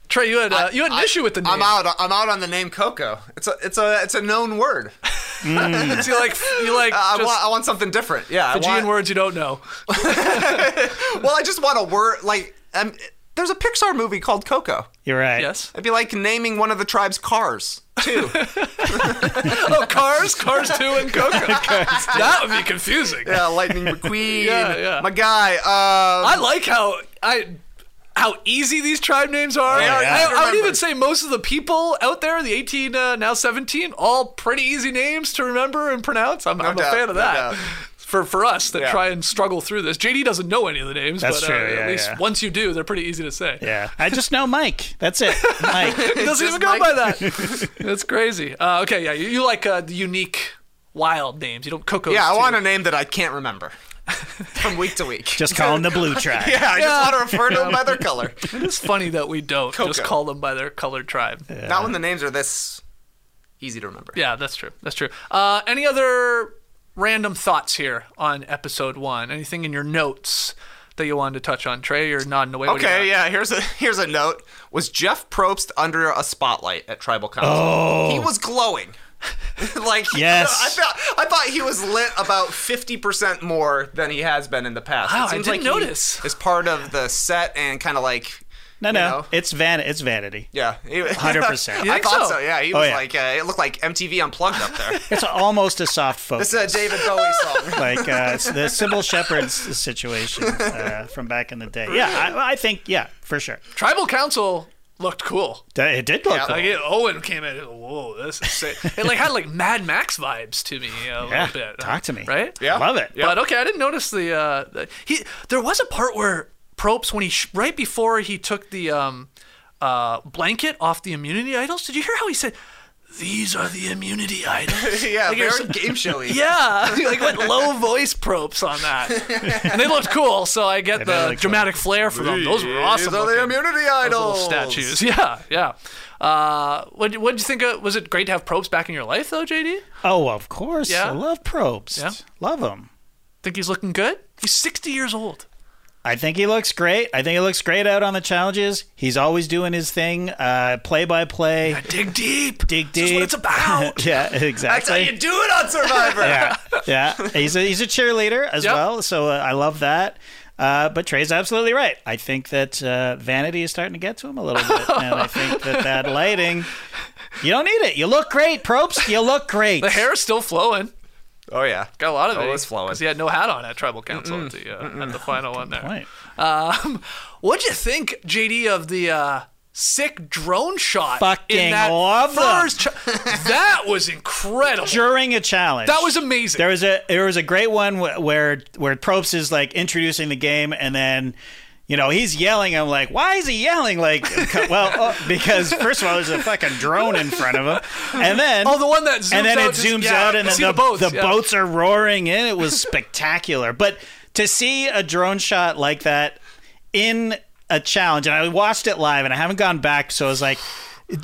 Speaker 1: Trey, you had uh, you had an
Speaker 3: I-
Speaker 1: issue with the name.
Speaker 3: I'm out. I'm out on the name Coco. It's a it's a it's a known word.
Speaker 1: So you like you like
Speaker 3: I
Speaker 1: just
Speaker 3: want I want something different. Yeah. I
Speaker 1: Fijian
Speaker 3: want,
Speaker 1: words you don't know.
Speaker 3: well, I just want a word like um, there's a Pixar movie called Coco.
Speaker 2: you're right.
Speaker 1: Yes.
Speaker 3: It'd be like naming one of the tribe's cars too.
Speaker 1: Oh, Cars, Cars Two, and Coco. that would be confusing.
Speaker 3: yeah, Lightning McQueen.
Speaker 1: Yeah, yeah.
Speaker 3: My guy. Uh,
Speaker 1: I like how I how easy these tribe names are.
Speaker 3: They are
Speaker 1: I,
Speaker 3: easy to
Speaker 1: I would even say most of the people out there, the 18 uh, now 17, all pretty easy names to remember and pronounce. I'm, I'm a fan of
Speaker 3: no
Speaker 1: that.
Speaker 3: doubt.
Speaker 1: For, for us that
Speaker 3: Yeah.
Speaker 1: try and struggle through this, JD doesn't know any of the names,
Speaker 2: That's
Speaker 1: but
Speaker 2: true,
Speaker 1: uh,
Speaker 2: yeah,
Speaker 1: at least
Speaker 2: yeah.
Speaker 1: once you do, they're pretty easy to say.
Speaker 2: Yeah, I just know Mike. That's it, Mike.
Speaker 1: He doesn't even go
Speaker 3: Mike.
Speaker 1: by that. That's crazy. Uh, okay, yeah, you, you like uh, the unique, wild names. You don't Coco.
Speaker 3: yeah, I want a name that I can't remember from week to week.
Speaker 2: Just call them the Blue Tribe.
Speaker 3: yeah, I
Speaker 1: Yeah.
Speaker 3: just want to refer to them by their color.
Speaker 1: It's funny that we don't just call them by their colored tribe.
Speaker 3: Not when the names are this easy to remember.
Speaker 1: Yeah, that's true. That's true. Uh, any other random thoughts here on episode one? Anything in your notes that you wanted to touch on? Trey, you're nodding away. What
Speaker 3: Okay, yeah. Here's a here's a note. Was Jeff Probst under a spotlight at Tribal Council? Oh. He was glowing. like
Speaker 2: Yes.
Speaker 3: I thought I thought he was lit about fifty percent more than he has been in the past.
Speaker 1: Wow,
Speaker 3: it
Speaker 1: I
Speaker 3: seems
Speaker 1: didn't
Speaker 3: like he
Speaker 1: notice.
Speaker 3: is part of the set and kind of like
Speaker 2: No, no,
Speaker 3: know.
Speaker 2: it's van. It's vanity.
Speaker 3: yeah,
Speaker 2: 100%.
Speaker 3: I
Speaker 1: think
Speaker 3: thought
Speaker 1: so?
Speaker 3: so? Yeah, he
Speaker 2: Oh,
Speaker 3: was
Speaker 2: yeah.
Speaker 3: like uh, it looked like MTV Unplugged up there.
Speaker 2: It's almost a soft focus.
Speaker 3: this is a David Bowie song.
Speaker 2: like uh, it's the Cybill Shepherd's situation uh, from back in the day. Yeah, I, I think yeah, for sure.
Speaker 1: Tribal Council looked cool.
Speaker 2: It did look
Speaker 3: Yeah,
Speaker 2: cool.
Speaker 1: Like it, Owen came in, whoa, this is sick. It like had like Mad Max vibes to me a
Speaker 2: yeah,
Speaker 1: little bit.
Speaker 2: talk to me.
Speaker 1: right?
Speaker 3: Yeah.
Speaker 2: love it.
Speaker 1: But okay, I didn't notice the, uh, the he. There was a part where Probst, when he sh- right before he took the um, uh, blanket off the immunity idols, did you hear how he said, these are the immunity items.
Speaker 3: yeah,
Speaker 1: Like you're
Speaker 3: very
Speaker 1: so-
Speaker 3: game showy.
Speaker 1: Yeah, like went low voice Probst on that, and they looked cool. So I get
Speaker 2: did
Speaker 1: the
Speaker 2: look
Speaker 1: dramatic flair for them. Those were awesome.
Speaker 3: These are the
Speaker 1: looking.
Speaker 3: immunity
Speaker 1: Those little
Speaker 3: idols.
Speaker 1: statues. Yeah, yeah. Uh, what what did you think? Of, was it great to have Probst back in your life, though, JD?
Speaker 2: Oh, of course.
Speaker 1: Yeah?
Speaker 2: I love Probst.
Speaker 1: Yeah?
Speaker 2: Love them.
Speaker 1: Think he's looking good? He's 60 years old.
Speaker 2: I think he looks great. I think he looks great out on the challenges. He's always doing his thing, uh, play by play.
Speaker 1: Dig deep.
Speaker 2: Dig deep.
Speaker 1: what it's about.
Speaker 2: yeah, exactly.
Speaker 3: That's how you do it on Survivor.
Speaker 2: yeah, yeah. He's a he's a cheerleader as
Speaker 1: Yep.
Speaker 2: well, so uh, I love that. Uh, but Trey's absolutely right. I think that uh, vanity is starting to get to him a little bit, and I think that that lighting, you don't need it. You look great, Probst. You look great.
Speaker 1: The hair is still flowing.
Speaker 3: Oh yeah,
Speaker 1: Got a lot of
Speaker 3: Oh,
Speaker 1: it.
Speaker 3: it's flowing.
Speaker 1: Because he had no hat on at Tribal Council at the, uh, at the final one there. Um, what'd you think, JD, of the uh, sick drone shot?
Speaker 2: Fucking
Speaker 1: in that
Speaker 2: love them.
Speaker 1: first cha- That was incredible.
Speaker 2: During a challenge,
Speaker 1: That was amazing.
Speaker 2: There was a there was a great one wh- where where Probst is like introducing the game, and then. You know, he's yelling. I'm like, why is he yelling? Like, well, oh, because first of all, there's a fucking drone in front of him, and then
Speaker 1: Oh, the one that zooms
Speaker 2: and then
Speaker 1: out
Speaker 2: it
Speaker 1: just-
Speaker 2: zooms
Speaker 1: yeah,
Speaker 2: out, and then the,
Speaker 1: the boats,
Speaker 2: the
Speaker 1: yeah.
Speaker 2: boats are roaring in. It was spectacular. But to see a drone shot like that in a challenge, and I watched it live, and I haven't gone back, so I was like.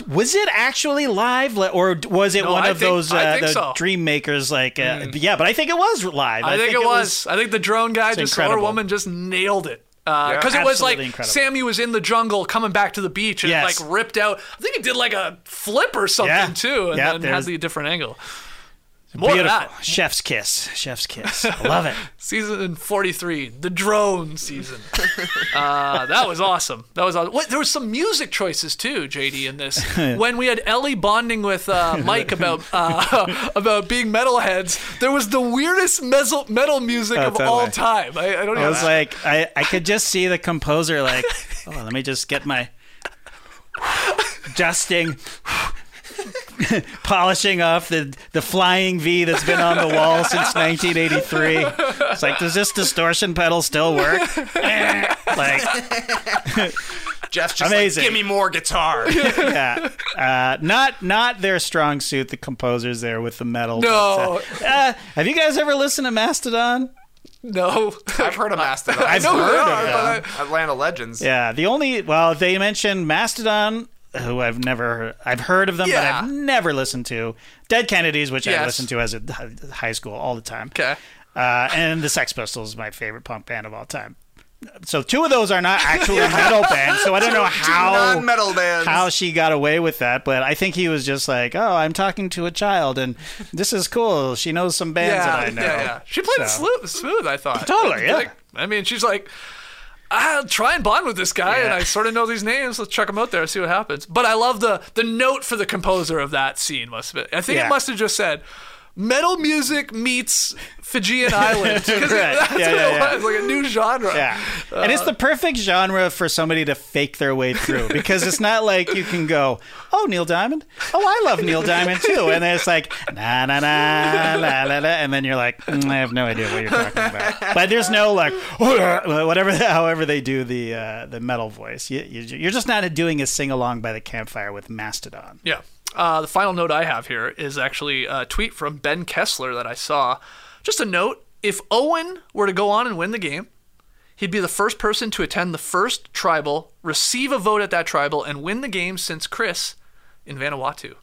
Speaker 2: Was it actually live, or was it
Speaker 1: No,
Speaker 2: one
Speaker 1: I
Speaker 2: of
Speaker 1: think-
Speaker 2: those uh, the
Speaker 1: so. Mm.
Speaker 2: dream makers? Like, uh, yeah, but I think it was live.
Speaker 1: I, think, it was. I think the drone guy just or woman just nailed it. Uh, because it was like
Speaker 2: incredible.
Speaker 1: Sami was in the jungle coming back to the beach and
Speaker 2: Yes.
Speaker 1: like ripped out. I think he did like a flip or something
Speaker 2: Yeah.
Speaker 1: too, and
Speaker 2: Yeah,
Speaker 1: then had the different angle. More
Speaker 2: beautiful.
Speaker 1: that.
Speaker 2: Chef's kiss. Chef's kiss. I love it.
Speaker 1: Season 43, the drone season. uh, that was awesome. That was awesome. What, there was some music choices too, JD, in this. when we had Elie bonding with uh, Mike about uh, about being metalheads, there was the weirdest metal, metal music
Speaker 2: Oh,
Speaker 1: of
Speaker 2: totally.
Speaker 1: all time. I, I don't
Speaker 2: I
Speaker 1: know.
Speaker 2: was like, I, I could just see the composer like, oh, let me just get my dusting, polishing off the the flying V that's been on the wall since 1983. It's like, does this distortion pedal still work? Like,
Speaker 3: Jeff's just
Speaker 2: Amazing.
Speaker 3: like, give me more guitar.
Speaker 2: yeah, uh, not not their strong suit. The composers there with the metal.
Speaker 1: No.
Speaker 2: but, uh, uh, have you guys ever listened to Mastodon?
Speaker 1: no.
Speaker 3: I've heard of Mastodon.
Speaker 2: I've
Speaker 1: know who
Speaker 2: heard
Speaker 1: they
Speaker 2: of them.
Speaker 3: Atlanta Legends.
Speaker 2: Yeah, the only well, they mentioned Mastodon, who I've never I've heard of them,
Speaker 1: Yeah.
Speaker 2: but I've never listened to. Dead Kennedys, which I
Speaker 1: Yes.
Speaker 2: listened to as a high school all the time.
Speaker 1: Okay.
Speaker 2: Uh, and the Sex Pistols is my favorite punk band of all time. So two of those are not actually metal bands, so I don't know how
Speaker 3: non-metal bands.
Speaker 2: how she got away with that, but I think he was just like, "Oh, I'm talking to a child, and this is cool. She knows some bands
Speaker 1: Yeah,
Speaker 2: that I know."
Speaker 1: yeah, yeah. She played
Speaker 2: So-
Speaker 1: smooth, smooth, I thought.
Speaker 2: Totally, yeah.
Speaker 1: Like, I mean, she's like, I'll try and bond with this guy, and I sort of know these names. Let's check them out there, and see what happens. But I love the the note for the composer of that scene. Must have been. I think
Speaker 2: Yeah.
Speaker 1: it must have just said. Metal music meets Fijian island. 'Cause
Speaker 2: Right.
Speaker 1: That's
Speaker 2: Yeah,
Speaker 1: what
Speaker 2: yeah,
Speaker 1: it
Speaker 2: yeah.
Speaker 1: was, like a new genre.
Speaker 2: Yeah. and it's the perfect genre for somebody to fake their way through because it's not like you can go, oh, Neil Diamond. Oh, I love Neil Diamond too. And then it's like, na na na, la la la. And then you're like, mm, I have no idea what you're talking about. But there's no like, whatever, however they do the uh, the metal voice. You, you, you're just not doing a sing along by the campfire with Mastodon.
Speaker 1: Yeah. Uh, the final note I have here is actually a tweet from Ben Kessler that I saw. Just a note if Owen were to go on and win the game, he'd be the first person to attend the first tribal, receive a vote at that tribal, and win the game since Chris in Vanuatu.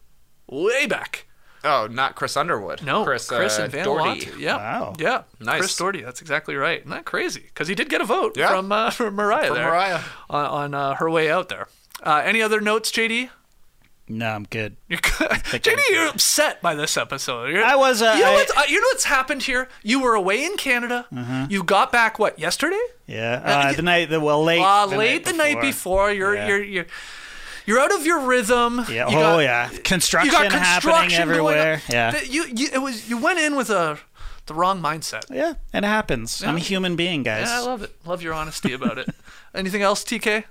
Speaker 1: Way back.
Speaker 3: Oh, not Chris Underwood.
Speaker 1: No,
Speaker 3: Chris,
Speaker 1: Chris
Speaker 3: uh,
Speaker 1: in
Speaker 3: Daugherty.
Speaker 1: Vanuatu. Yeah.
Speaker 2: Wow.
Speaker 1: Yeah.
Speaker 3: Nice.
Speaker 1: Chris Daugherty. That's exactly right. Isn't that crazy? Because he did get a vote
Speaker 3: Yeah.
Speaker 1: from, uh, from Morriah
Speaker 3: From
Speaker 1: there.
Speaker 3: Morriah.
Speaker 1: On, on uh, her way out there. Uh, any other notes, JD?
Speaker 2: No, I'm good.
Speaker 1: You're good. JD, you're upset by this episode. You're-
Speaker 2: I was, uh,
Speaker 1: you, know
Speaker 2: I-
Speaker 1: what's, uh, you know what's happened here? You were away in Canada. You got back what yesterday?
Speaker 2: Yeah. Uh, the night, the well, late.
Speaker 1: Uh,
Speaker 2: the
Speaker 1: late the night before. You're
Speaker 2: Yeah.
Speaker 1: you're you're you're out of your rhythm.
Speaker 2: Yeah.
Speaker 1: You
Speaker 2: oh,
Speaker 1: got-
Speaker 2: yeah. Construction,
Speaker 1: You got construction
Speaker 2: happening everywhere. Yeah.
Speaker 1: You, you it was you went in with a the wrong mindset.
Speaker 2: Yeah, it happens. I'm a human being, guys.
Speaker 1: Yeah, I love it. Love your honesty about it. Anything else, TK?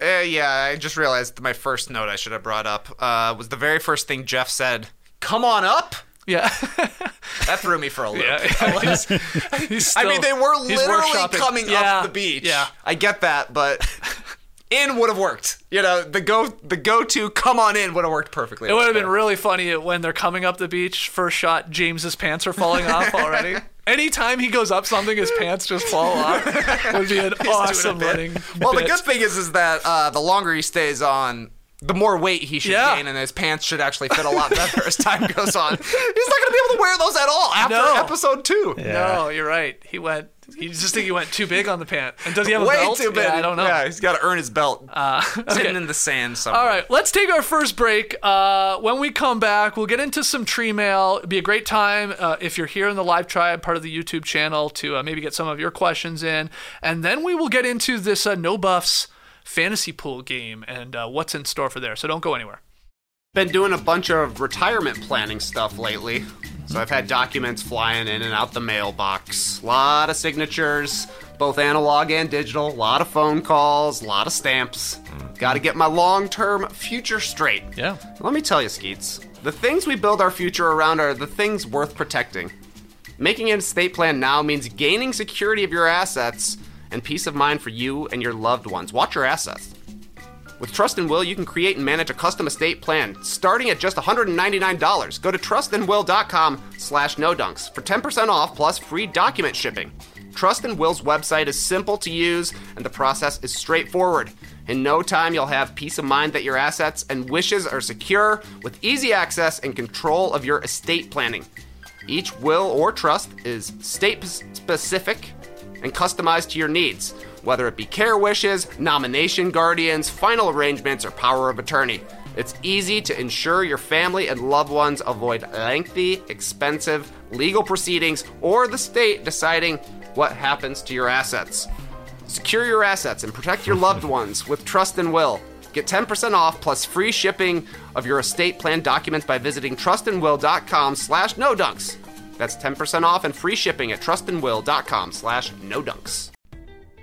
Speaker 3: Uh, yeah, I just realized my first note I should have brought up uh, was the very first thing Jeff said. Come on up.
Speaker 1: Yeah.
Speaker 3: That threw me for a loop.
Speaker 1: yeah. He's- he's
Speaker 3: I mean, they were literally coming
Speaker 1: Yeah,
Speaker 3: up the beach.
Speaker 1: Yeah.
Speaker 3: I get that, but in would have worked. You know, the go the go to come on in would have worked perfectly.
Speaker 1: It would have been really funny when they're coming up the beach. First shot, James's pants are falling off already. Anytime he goes up something, his pants just fall off. Would be an awesome running.
Speaker 3: Well, the good thing is, is that uh, the longer he stays on, the more weight he should
Speaker 1: Yeah.
Speaker 3: gain, and his pants should actually fit a lot better as time goes on. He's not going to be able to wear those at all after
Speaker 1: No.
Speaker 3: episode two.
Speaker 1: No, you're right. He went. You just think he went too big on the pant. And does he have a
Speaker 3: Way
Speaker 1: belt?
Speaker 3: too big.
Speaker 1: Yeah, I don't know.
Speaker 3: Yeah, he's got to earn his belt.
Speaker 1: Uh,
Speaker 3: Sitting in the sand somewhere.
Speaker 1: All right, let's take our first break. Uh, when we come back, we'll get into some tree mail. It'd be a great time uh, if you're here in the live tribe, part of the YouTube channel, to uh, maybe get some of your questions in. And then we will get into this uh, No Buffs fantasy pool game and uh, what's in store for there. So don't go anywhere.
Speaker 3: been doing a bunch of retirement planning stuff lately. So I've had documents flying in and out the mailbox. A lot of signatures, both analog and digital. A lot of phone calls, a lot of stamps. Mm. Got to get my long term future straight.
Speaker 1: Yeah.
Speaker 3: Let me tell you, Skeets, the things we build our future around are the things worth protecting. Making an estate plan now means gaining security of your assets and peace of mind for you and your loved ones. Watch your assets. With Trust and Will, you can create and manage a custom estate plan starting at just $199. Go to trustandwill.com slash nodunks for 10% off plus free document shipping. Trust and Will's website is simple to use and the process is straightforward. In no time, you'll have peace of mind that your assets and wishes are secure with easy access and control of your estate planning. Each will or trust is state specific and customized to your needs, whether it be care wishes, nomination guardians, final arrangements, or power of attorney. It's easy to ensure your family and loved ones avoid lengthy, expensive legal proceedings or the state deciding what happens to your assets. Secure your assets and protect your loved ones with Trust and Will. Get 10% off plus free shipping of your estate plan documents by visiting trustandwill.com slash no dunks. That's 10% off and free shipping at trustandwill.com slash nodunks.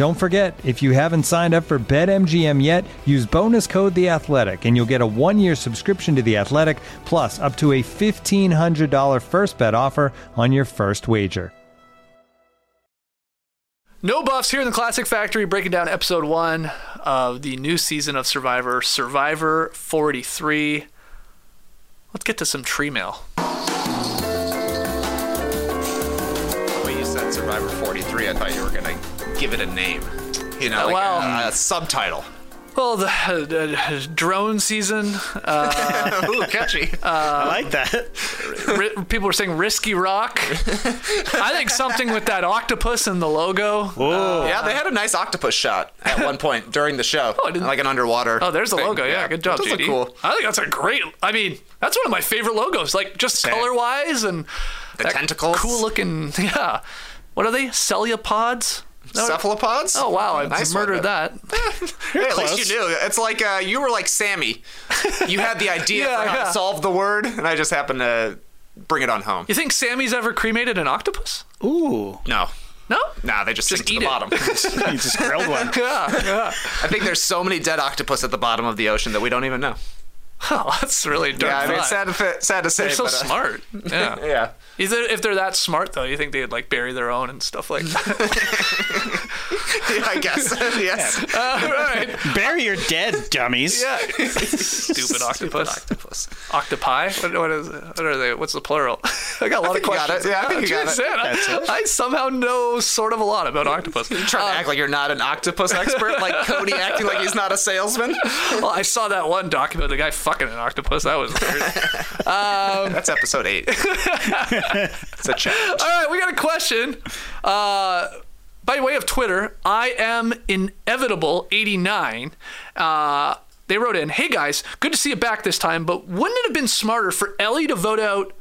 Speaker 5: Don't forget, if you haven't signed up for BetMGM yet, use bonus code The Athletic, and you'll get a one-year subscription to The Athletic, plus up to a fifteen hundred dollar first bet offer on your first wager.
Speaker 1: No buffs here in the Classic Factory, breaking down episode one of the new season of Survivor, Survivor 43. Let's get to some tree mail.
Speaker 3: The way you said Survivor 43, I thought you were going to give it a name. You know, like
Speaker 1: Well-
Speaker 3: a, a subtitle.
Speaker 1: Well, the uh, drone season. Uh,
Speaker 3: Ooh, catchy.
Speaker 2: I like that.
Speaker 1: ri- people were saying risky rock. I think something with that octopus in the logo.
Speaker 3: yeah, they had a nice octopus shot at one point during the show.
Speaker 1: I didn't-
Speaker 3: like an underwater.
Speaker 1: Oh, there's the
Speaker 3: thing.
Speaker 1: logo. Yeah, good job,
Speaker 3: Those
Speaker 1: JD.
Speaker 3: cool.
Speaker 1: I think that's a great. I mean, that's one of my favorite logos. Like just
Speaker 3: Same.
Speaker 1: color wise and
Speaker 3: The tentacles.
Speaker 1: cool looking. Yeah, what are they? Cephalopods. No-
Speaker 3: Cephalopods?
Speaker 1: Oh wow, I
Speaker 3: Nice
Speaker 1: murdered that.
Speaker 3: Hey, at least you knew. It's like uh, you were like Sami. You had the idea
Speaker 1: Yeah,
Speaker 3: for how
Speaker 1: yeah.
Speaker 3: to solve the word, and I just happened to bring it on home.
Speaker 1: You think Sami's ever cremated an octopus?
Speaker 2: Ooh,
Speaker 3: No.
Speaker 1: No.
Speaker 3: Nah, they just,
Speaker 1: Just
Speaker 3: sink to
Speaker 1: eat
Speaker 3: the
Speaker 1: it.
Speaker 3: bottom.
Speaker 2: you just grilled one.
Speaker 1: Yeah, yeah.
Speaker 3: I think there's so many dead octopus at the bottom of the ocean that we don't even know.
Speaker 1: Oh, that's really dark.
Speaker 3: Yeah, I mean, it's sad to, sad to say.
Speaker 1: They're so
Speaker 3: but, uh,
Speaker 1: smart. Yeah.
Speaker 3: Yeah.
Speaker 1: Is it, if they're that smart though, you think they'd like bury their own and stuff like that?
Speaker 3: Yeah, I guess. yes.
Speaker 1: All right.
Speaker 2: Bury your dead, dummies.
Speaker 1: Yeah. Stupid octopus.
Speaker 3: octopus.
Speaker 1: Octopi. What, what is? it? What are they? What's the plural? I got a lot of
Speaker 3: you got
Speaker 1: questions.
Speaker 3: it. Yeah, I think you got
Speaker 1: Just
Speaker 3: it.
Speaker 1: saying, I, I somehow know sort of a lot about octopus.
Speaker 3: You're trying to act like you're not an octopus expert, like Cody acting like he's not a salesman.
Speaker 1: well, I saw that one document, the guy fucking an octopus. That was weird.
Speaker 3: That's episode eight. it's a challenge.
Speaker 1: All right, we got a question. Uh, by way of Twitter, I am inevitable 89. Uh, they wrote in, "Hey guys, good to see you back this time, but wouldn't it have been smarter for Elie to vote out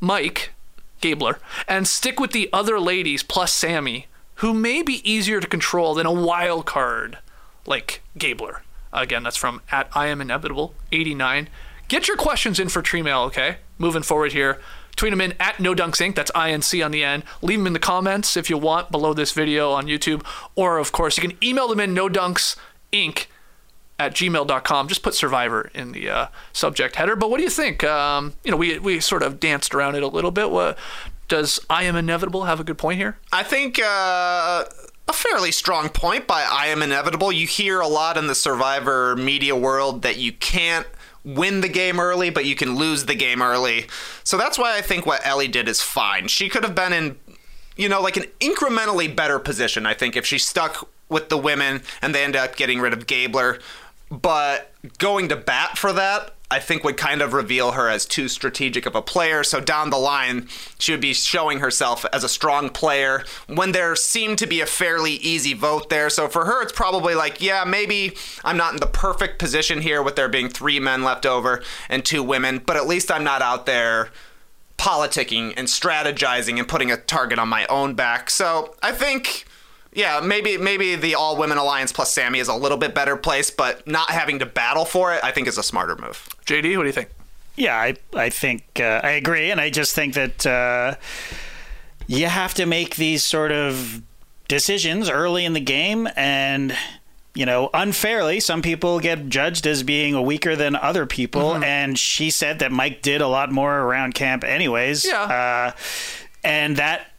Speaker 1: Mike Gabler and stick with the other ladies plus Sami, who may be easier to control than a wild card like Gabler?" Again, that's from at I am inevitable 89. Get your questions in for Tree Mail, okay? Moving forward here. Tweet them in at No Dunks Inc. That's INC on the end. Leave them in the comments if you want below this video on YouTube. Or, of course, you can email them in No Dunks Inc. at gmail.com. Just put Survivor in the uh, subject header. But what do you think? Um, you know, we, we sort of danced around it a little bit. What, does I Am Inevitable have a good point here?
Speaker 3: I think uh, a fairly strong point by I Am Inevitable. You hear a lot in the Survivor media world that you can't win the game early, but you can lose the game early. So that's why I think what Elie did is fine. She could have been in, you know, like an incrementally better position, I think, if she stuck with the women and they end up getting rid of Gabler. But going to bat for that, I think would kind of reveal her as too strategic of a player. So down the line, she would be showing herself as a strong player when there seemed to be a fairly easy vote there. So for her, it's probably like, yeah, maybe I'm not in the perfect position here with there being three men left over and two women, but at least I'm not out there politicking and strategizing and putting a target on my own back. So I think yeah, maybe maybe the all women alliance plus Sami is a little bit better place, but not having to battle for it, I think is a smarter move.
Speaker 1: JD, what do you think?
Speaker 2: Yeah, I I think uh, I agree, and I just think that uh, you have to make these sort of decisions early in the game, and you know, unfairly, some people get judged as being weaker than other people, and she said that Mike did a lot more around camp, anyways.
Speaker 1: Yeah.
Speaker 2: uh, and that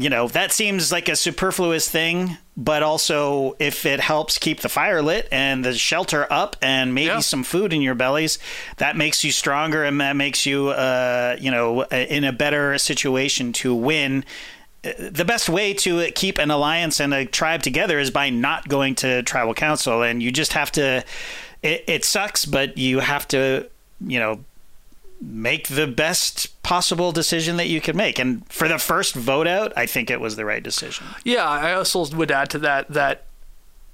Speaker 2: you know that seems like a superfluous thing but also if it helps keep the fire lit and the shelter up and maybe
Speaker 1: Yeah.
Speaker 2: some food in your bellies that makes you stronger and that makes you uh, you know in a better situation to win the best way to keep an alliance and a tribe together is by not going to tribal council and you just have to it, it sucks but you have to you know make the best possible decision that you can make. And for the first vote out, I think it was the right decision.
Speaker 1: Yeah, I also would add to that that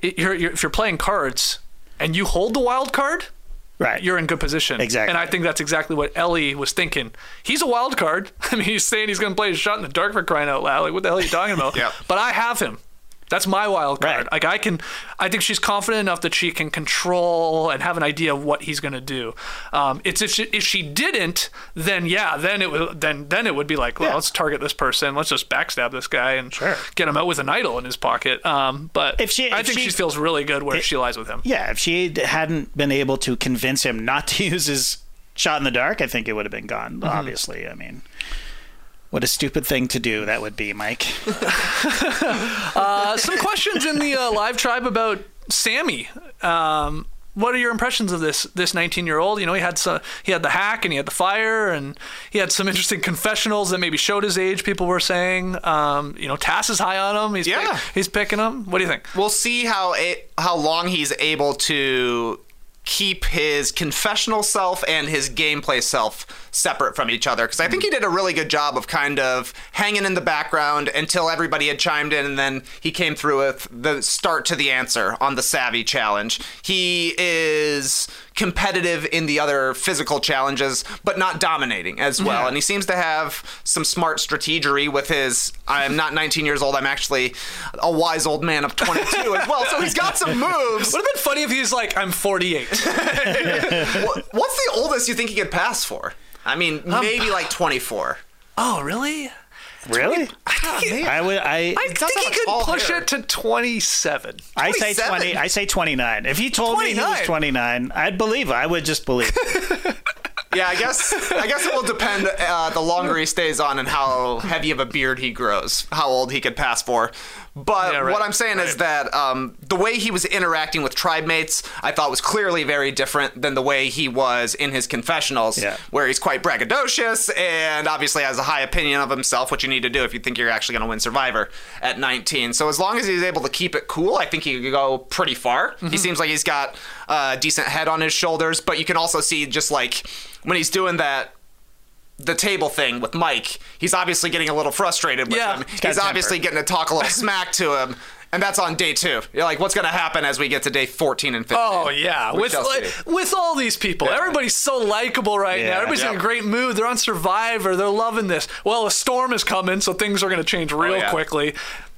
Speaker 1: it, you're, you're, if you're playing cards and you hold the wild card,
Speaker 2: Right.
Speaker 1: you're in good position.
Speaker 2: Exactly.
Speaker 1: And I think that's exactly what Elie was thinking. He's a wild card. I mean, he's saying he's going to play a shot in the dark for crying out loud. Like, what the hell are you talking about?
Speaker 3: Yeah.
Speaker 1: But I have him. That's my wild card.
Speaker 2: Right.
Speaker 1: Like I can, I think she's confident enough that she can control and have an idea of what he's going to do. Um, it's if she, if she didn't, then yeah, then it would then then it would be like, well,
Speaker 2: Yeah.
Speaker 1: let's target this person, let's just backstab this guy and
Speaker 2: Sure.
Speaker 1: get him out with an idol in his pocket. Um, but
Speaker 2: If she-
Speaker 1: I
Speaker 2: if
Speaker 1: think she,
Speaker 2: she-
Speaker 1: feels really good where
Speaker 2: It-
Speaker 1: she lies with him.
Speaker 2: Yeah, if she hadn't been able to convince him not to use his shot in the dark, I think it would have been gone.
Speaker 1: Mm-hmm.
Speaker 2: Obviously, I mean, what a stupid thing to do that would be, Mike.
Speaker 1: Uh, some questions in the uh, live tribe about Sami. Um, what are your impressions of this this 19 year old? You know, he had some, he had the hack and he had the fire and he had some interesting confessionals that maybe showed his age. People were saying, um, you know, Tass is high on him. He's
Speaker 3: Yeah.
Speaker 1: pick- he's picking him. What do you think?
Speaker 3: We'll see how a- how long he's able to keep his confessional self and his gameplay self separate from each other because I think he did a really good job of kind of hanging in the background until everybody had chimed in and then he came through with the start to the answer on the savvy challenge. He is competitive in the other physical challenges but not dominating as well and he seems to have some smart strategery with his I'm not 19 years old I'm actually a wise old man of 22 as well so he's got some moves
Speaker 1: Would have been funny if he's like, I'm 48.
Speaker 3: What's the oldest you think he could pass for? I mean, um, maybe like 24.
Speaker 1: oh, really?
Speaker 2: Really? I would. I.
Speaker 1: I
Speaker 3: does
Speaker 1: think he could push
Speaker 3: hair.
Speaker 1: it to 27.
Speaker 2: I say twenty. I say twenty nine. If he told me he was twenty nine, I'd believe. I would just believe.
Speaker 3: Yeah, I guess I guess it will depend uh, the longer he stays on and how heavy of a beard he grows, how old he could pass for. But
Speaker 1: Yeah, right,
Speaker 3: what I'm saying is that um, the way he was interacting with tribe mates, I thought was clearly very different than the way he was in his confessionals,
Speaker 2: Yeah.
Speaker 3: where he's quite braggadocious and obviously has a high opinion of himself, which you need to do if you think you're actually going to win Survivor at 19. So as long as he's able to keep it cool, I think he could go pretty far.
Speaker 1: Mm-hmm.
Speaker 3: He seems like he's got a decent head on his shoulders, but you can also see just like when he's doing that the table thing with Mike, he's obviously getting a little frustrated with
Speaker 1: Yeah.
Speaker 3: him.
Speaker 1: He's
Speaker 3: He's obviously getting to talk a little smack to him. And that's on day two. You're like, what's going to happen as we get to day 14 and 15?
Speaker 1: Oh yeah,
Speaker 3: We
Speaker 1: with like, with all these people, everybody's so likable right now.
Speaker 2: Yeah.
Speaker 1: Everybody's in a great mood. They're on Survivor. They're loving this. Well, a storm is coming, so things are going to change oh, real
Speaker 3: Oh, yeah.
Speaker 1: quickly.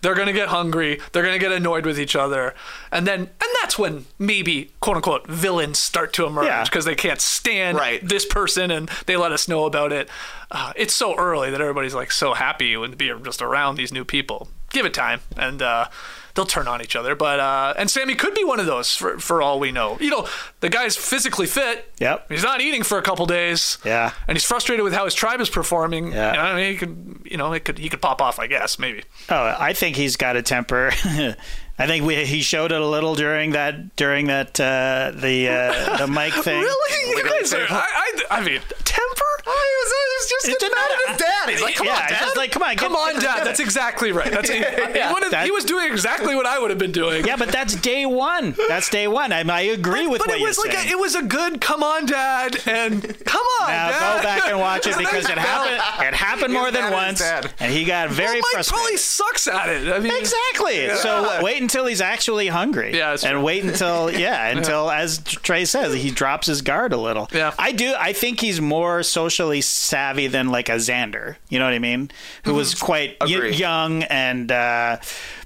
Speaker 1: They're going to get hungry. They're going to get annoyed with each other, and then and that's when maybe quote unquote villains start to emerge
Speaker 2: Yeah.
Speaker 1: because they can't stand
Speaker 3: Right.
Speaker 1: this person and they let us know about it. Uh, it's so early that everybody's like so happy when to be just around these new people. Give it time, and uh, they'll turn on each other. But uh, and Sami could be one of those for for all we know. You know, the guy's physically fit.
Speaker 2: Yep.
Speaker 1: He's not eating for a couple days.
Speaker 2: Yeah.
Speaker 1: And he's frustrated with how his tribe is performing.
Speaker 2: Yeah.
Speaker 1: You know, I mean, he could, you know, it could he could pop off. I guess maybe.
Speaker 2: Oh, I think he's got a temper. I think we, he showed it a little during that during that uh, the uh, the mic thing.
Speaker 1: Really, you guys are. I, I, I mean, temper.
Speaker 3: Oh, he was, he was just
Speaker 2: It
Speaker 3: getting
Speaker 2: didn't
Speaker 3: mad at
Speaker 2: matter.
Speaker 3: his dad. He's like, come
Speaker 2: yeah,
Speaker 3: on, dad.
Speaker 2: just like come on,
Speaker 1: Come on, Dad.
Speaker 2: get
Speaker 1: That's exactly right. That's he, he would've-
Speaker 2: That-
Speaker 1: he was doing exactly what I would have been doing.
Speaker 2: Yeah, but that's day one. That's day one. I, I agree with
Speaker 1: but
Speaker 2: what
Speaker 1: it
Speaker 2: you're
Speaker 1: was like
Speaker 2: saying.
Speaker 1: a, it was a good come on, Dad, and come on,
Speaker 2: now
Speaker 1: Dad.
Speaker 2: go back and watch it because it happened. It happened more than once, and he got very
Speaker 1: well,
Speaker 2: frustrated.
Speaker 1: probably sucks at it. I mean,
Speaker 2: Exactly. So wait until he's actually hungry.
Speaker 1: Yeah,
Speaker 2: and wait until yeah, until as Trey says, he drops his guard a little.
Speaker 1: Yeah.
Speaker 2: I do. I think he's more socially savvy than like a Xander. You know what I mean? Who was
Speaker 1: Mm-hmm.
Speaker 2: quite y- young and uh,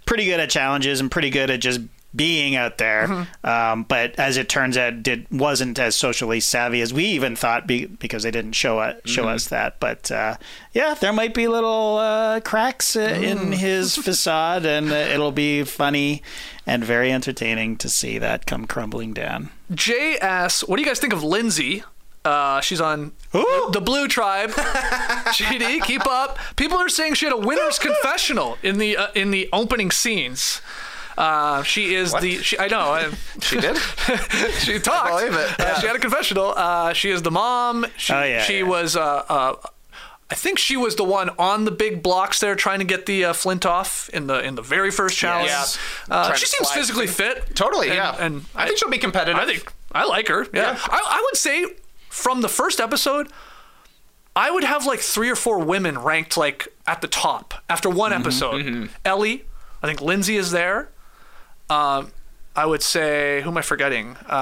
Speaker 2: pretty good at challenges and pretty good at just being out there.
Speaker 1: Mm-hmm.
Speaker 2: Um, but as it turns out, did wasn't as socially savvy as we even thought be, because they didn't show it, show
Speaker 1: Mm-hmm.
Speaker 2: us that. But uh, yeah, there might be little uh, cracks uh,
Speaker 1: Mm.
Speaker 2: in his facade, and uh, it'll be funny and very entertaining to see that come crumbling down.
Speaker 1: Jay asks, "What do you guys think of Lindsay?" Uh, she's on
Speaker 2: Who?
Speaker 1: the Blue Tribe. JD, keep up. People are saying she had a winner's confessional in the uh, in the opening scenes. Uh, she is the. She, I know. I,
Speaker 3: She did?
Speaker 1: she talked.
Speaker 3: I believe it.
Speaker 1: Uh, she had a confessional. Uh, she is the mom. She,
Speaker 2: Oh, yeah,
Speaker 1: she
Speaker 2: yeah.
Speaker 1: was. Uh, uh, I think she was the one on the big blocks there trying to get the uh, flint off in the in the very first challenge.
Speaker 3: Yes.
Speaker 1: Uh, she seems
Speaker 3: slide
Speaker 1: physically
Speaker 3: through.
Speaker 1: fit.
Speaker 3: Totally,
Speaker 1: And-
Speaker 3: yeah.
Speaker 1: And
Speaker 3: I think she'll be competitive.
Speaker 1: I think I like her. Yeah.
Speaker 3: Yeah.
Speaker 1: I, I would say from the first episode, I would have like three or four women ranked like at the top after one
Speaker 3: Mm-hmm,
Speaker 1: episode. Elie, I think Lindsay is there. Um, I would say who am I forgetting? Uh,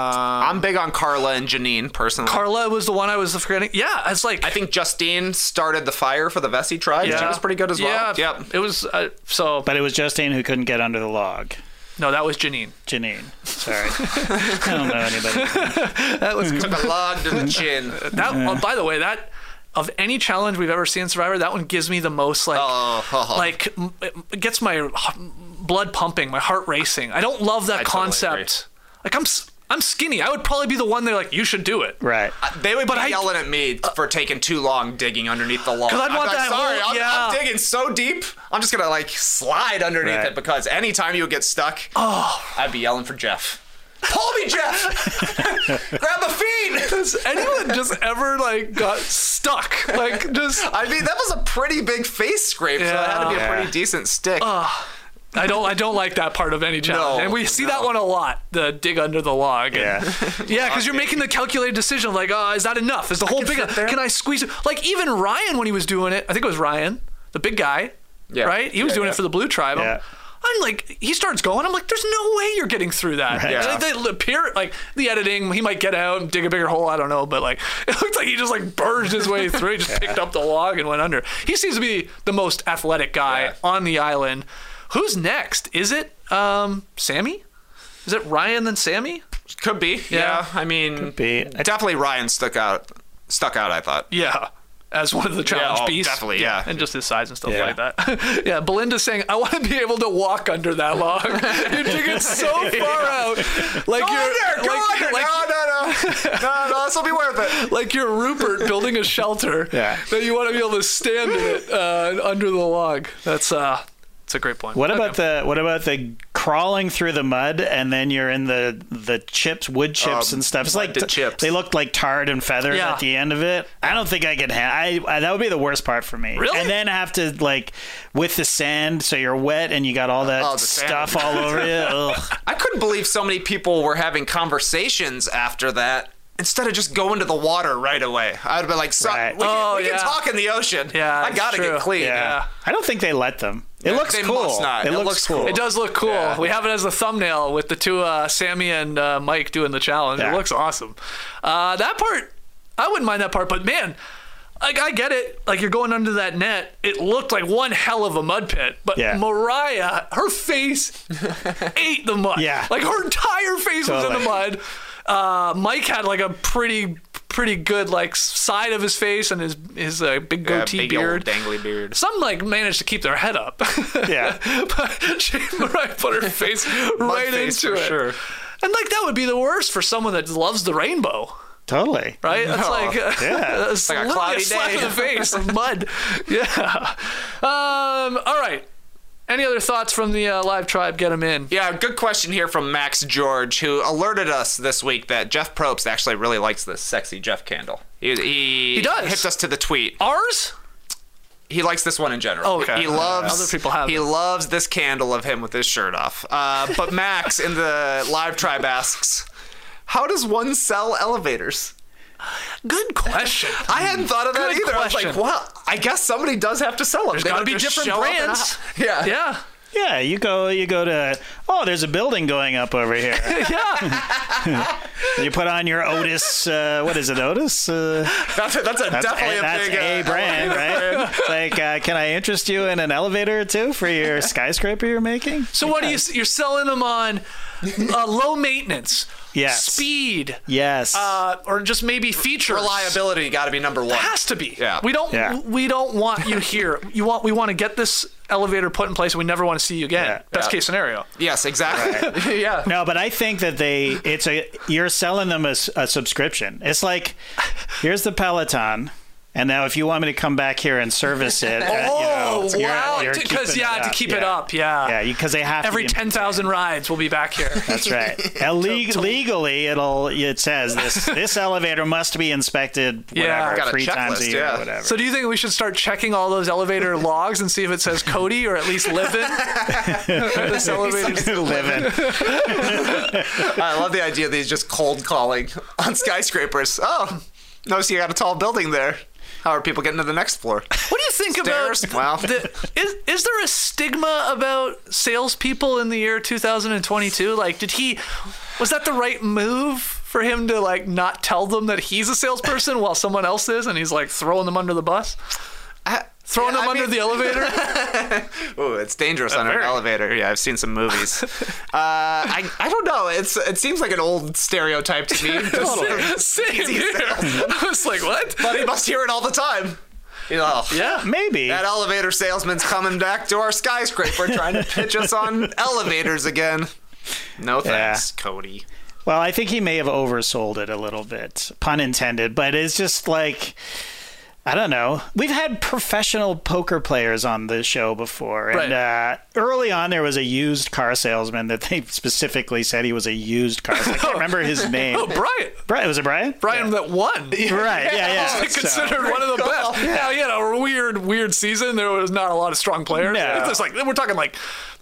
Speaker 3: I'm big on Karla and Jeanine, personally.
Speaker 1: Karla was the one I was forgetting. Yeah, it's like
Speaker 3: I think Justine started the fire for the Vesi tribe. She was pretty good as well.
Speaker 1: Yeah,
Speaker 3: Yep.
Speaker 1: It was uh, so.
Speaker 2: But it was Justine who couldn't get under the log.
Speaker 1: No, that was Jeanine.
Speaker 2: Jeanine. Sorry. I don't know anybody.
Speaker 1: That was
Speaker 3: Took a log to the chin.
Speaker 1: that. oh, by the way, that of any challenge we've ever seen in Survivor, that one gives me the most like
Speaker 3: Oh.
Speaker 1: like m- it gets my h- blood pumping, my heart racing. I don't love that
Speaker 3: I totally
Speaker 1: concept. Like I'm s- I'm skinny. I would probably be the one they're like, you should do it.
Speaker 2: Right.
Speaker 3: They would
Speaker 1: But
Speaker 3: be
Speaker 1: I-
Speaker 3: yelling at me uh, for taking too long digging underneath the log.
Speaker 1: 'Cause I'd
Speaker 3: I'm
Speaker 1: want
Speaker 3: like,
Speaker 1: that
Speaker 3: Sorry,
Speaker 1: whole-
Speaker 3: I'm,
Speaker 1: yeah.
Speaker 3: I'm digging so deep. I'm just gonna like slide underneath
Speaker 2: Right.
Speaker 3: it because anytime you would get stuck, oh, I'd be yelling for Jeff. Pull me, Jeff! Grab the feet!
Speaker 1: Has anyone just ever like got stuck? Like just
Speaker 3: I mean, that was a pretty big face scrape, so it had to be a
Speaker 2: Yeah.
Speaker 3: pretty decent stick.
Speaker 1: I don't I don't like that part of any challenge.
Speaker 3: No,
Speaker 1: and we see
Speaker 3: no.
Speaker 1: that one a lot, the dig under the log. And,
Speaker 2: Yeah.
Speaker 1: yeah, because you're making the calculated decision like, oh, is that enough? Is the whole big can I squeeze it? Like even Ryan when he was doing it, I think it was Ryan, the big guy.
Speaker 3: Yeah.
Speaker 1: Right? He was
Speaker 3: Yeah,
Speaker 1: doing
Speaker 3: yeah.
Speaker 1: it for the blue tribe. I'm-
Speaker 2: Yeah.
Speaker 1: I'm like, he starts going. I'm like, there's no way you're getting through that.
Speaker 2: Right.
Speaker 3: Yeah.
Speaker 1: Like, the appear, like the editing, he might get out and dig a bigger hole. I don't know, but like, it looks like he just like burged his way through. He just picked up the log and went under. He seems to be the most athletic guy
Speaker 3: Yeah.
Speaker 1: on the island. Who's next? Is it um, Sami? Is it Ryan then Sami?
Speaker 3: Could be. Yeah. I mean, Could
Speaker 2: be.
Speaker 3: definitely Ryan stuck out. Stuck out, I thought.
Speaker 1: Yeah. as one of the challenge
Speaker 3: oh,
Speaker 1: beasts.
Speaker 3: definitely, yeah.
Speaker 1: and just his size and stuff
Speaker 2: Yeah.
Speaker 1: like that. yeah, Belinda's saying, "I want to be able to walk under that log." you dig it so far out, like
Speaker 3: Go
Speaker 1: you're
Speaker 3: under, go
Speaker 1: like,
Speaker 3: under.
Speaker 1: like,
Speaker 3: no, no, no, no, no. This will be worth it.
Speaker 1: like you're Rupert building a shelter
Speaker 2: Yeah.
Speaker 1: that you want to be able to stand in it uh, under the log. That's uh, that's a great point.
Speaker 2: What
Speaker 1: Okay.
Speaker 2: about the what about the crawling through the mud and then you're in the the chips, wood chips
Speaker 3: Um,
Speaker 2: and stuff? It's like
Speaker 3: mud to chips.
Speaker 2: they look like tarred and feathers
Speaker 1: Yeah.
Speaker 2: at the end of it. I don't think I could. Ha- I, I that would be the worst part for me.
Speaker 1: Really?
Speaker 2: And then have to like with the sand, so you're wet and you got all that
Speaker 3: Oh, the sand.
Speaker 2: stuff all over you. Ugh.
Speaker 3: I couldn't believe so many people were having conversations after that. Instead of just going to the water right away, I'd have been like, so,
Speaker 2: Right.
Speaker 3: "We, can,
Speaker 1: Oh,
Speaker 3: we can talk in the ocean.
Speaker 1: Yeah,
Speaker 3: I gotta
Speaker 1: true.
Speaker 3: get clean."
Speaker 2: Yeah. I don't think they let them. It looks
Speaker 3: they
Speaker 2: cool.
Speaker 3: must not.
Speaker 2: It,
Speaker 3: It
Speaker 2: looks,
Speaker 3: looks
Speaker 2: cool.
Speaker 3: cool.
Speaker 1: It does look cool.
Speaker 3: Yeah.
Speaker 1: We have it as a thumbnail with the two uh, Sami and uh, Mike doing the challenge. It looks awesome. Uh, that part, I wouldn't mind that part, but man. Like I get it, like you're going under that net. It looked like one hell of a mud pit, but
Speaker 2: Yeah.
Speaker 1: Morriah, her face ate the mud.
Speaker 2: Yeah.
Speaker 1: like her entire face was in the mud. Uh, Mike had like a pretty, pretty good like side of his face and his his uh, big
Speaker 3: Yeah,
Speaker 1: goatee
Speaker 3: big
Speaker 1: beard.
Speaker 3: old dangly beard.
Speaker 1: Some like managed to keep their head up.
Speaker 2: Yeah.
Speaker 1: but she Morriah put her face right
Speaker 3: face
Speaker 1: into
Speaker 3: for
Speaker 1: it.
Speaker 3: sure.
Speaker 1: And like that would be the worst for someone that loves the rainbow,
Speaker 2: Totally.
Speaker 1: right? That's
Speaker 3: No.
Speaker 1: like uh,
Speaker 2: Yeah.
Speaker 1: it's
Speaker 3: like a
Speaker 1: literally
Speaker 3: cloudy
Speaker 1: slap
Speaker 3: day.
Speaker 1: in the face of mud. Yeah. Um. All right. Any other thoughts from the uh, live tribe? Get them in.
Speaker 3: Yeah, good question here from Max George, who alerted us this week that Jeff Probst actually really likes this sexy Jeff candle. He, he,
Speaker 1: He does.
Speaker 3: hits us to the tweet.
Speaker 1: Ours?
Speaker 3: He likes this one in general.
Speaker 1: Oh, okay.
Speaker 3: He loves.
Speaker 1: Other people have
Speaker 3: He
Speaker 1: it.
Speaker 3: loves this candle of him with his shirt off. Uh, but Max in the live tribe asks, "How does one sell elevators?"
Speaker 1: Good question.
Speaker 3: I hadn't thought of that
Speaker 1: Good
Speaker 3: either. I was like,
Speaker 1: question.
Speaker 3: well, I guess somebody does have to sell them.
Speaker 1: There's
Speaker 3: They
Speaker 1: got to be different
Speaker 3: show a
Speaker 1: brands.
Speaker 3: yeah.
Speaker 1: Yeah.
Speaker 2: Yeah, you go you go to oh, there's a building going up over here.
Speaker 1: Yeah.
Speaker 2: you put on your Otis uh, what is it, Otis? Uh,
Speaker 3: That's a, that's a
Speaker 2: that's
Speaker 3: definitely
Speaker 2: a,
Speaker 3: a
Speaker 2: that's
Speaker 3: big
Speaker 2: a
Speaker 3: uh,
Speaker 2: brand, right? It's like, uh, can I interest you in an elevator or two for your skyscraper you're making?
Speaker 1: So what do you? You're selling them on uh, low maintenance,
Speaker 2: Yes.
Speaker 1: speed,
Speaker 2: Yes.
Speaker 1: uh, or just maybe features.
Speaker 3: reliability. Got to be number one.
Speaker 1: has to be.
Speaker 3: Yeah.
Speaker 1: We don't.
Speaker 2: Yeah.
Speaker 1: We don't want you here. You want. We want to get this elevator put in place. and We never want to see you again.
Speaker 2: Yeah.
Speaker 1: Best
Speaker 3: Yeah.
Speaker 1: case scenario.
Speaker 3: Yes, exactly. yeah.
Speaker 2: No, but I think that they it's a you're selling them a subscription. It's like here's the Peloton, and now if you want me to come back here and service it, uh, you know, you're-
Speaker 1: wow! Because yeah, to keep
Speaker 2: yeah.
Speaker 1: it up. Yeah.
Speaker 2: Yeah, because they have
Speaker 1: Every
Speaker 2: to
Speaker 1: ten thousand rides, we'll be back here.
Speaker 2: That's right. Leg- legally, it'll it says this this elevator must be inspected
Speaker 1: Yeah.
Speaker 2: whatever
Speaker 3: Got
Speaker 2: three times a year
Speaker 3: yeah.
Speaker 2: or whatever.
Speaker 1: So do you think we should start checking all those elevator logs and see if it says Cody or at least live in? this elevator's
Speaker 2: living.
Speaker 3: I love the idea that he's just cold calling on skyscrapers. Oh, notice you got a tall building there. How are people getting to the next floor?
Speaker 1: What do you think
Speaker 3: Stairs?
Speaker 1: about
Speaker 3: Wow.
Speaker 1: the, is is there a stigma about salespeople in the year 2022? Like, did he was that the right move for him to like not tell them that he's a salesperson while someone else is, and he's like throwing them under the bus,
Speaker 3: I-
Speaker 1: throwing
Speaker 3: yeah,
Speaker 1: them
Speaker 3: I
Speaker 1: under
Speaker 3: mean-
Speaker 1: the elevator?
Speaker 3: oh, it's dangerous under an elevator. Yeah, I've seen some movies. uh, I I don't know. It's it seems like an old stereotype to me. Just-
Speaker 1: Same here. I was like, what?
Speaker 3: but he must hear it all the time. You know,
Speaker 1: Yeah.
Speaker 2: Maybe.
Speaker 3: that elevator salesman's coming back to our skyscraper trying to pitch us on elevators again. No thanks, Cody.
Speaker 2: Well, I think he may have oversold it a little bit, pun intended, but it's just like I don't know. We've had professional poker players on the show before, and uh, early on there was a used car salesman that they specifically said he was a used car. I can't remember his name.
Speaker 1: Oh, Brian.
Speaker 2: Brian was it Brian?
Speaker 1: Brian that won.
Speaker 2: Right. Yeah. Yeah.
Speaker 1: He's
Speaker 2: So-
Speaker 1: considered one of the best. Now he had a weird, weird season. There was not a lot of strong players.
Speaker 2: No.
Speaker 1: It's like we're talking like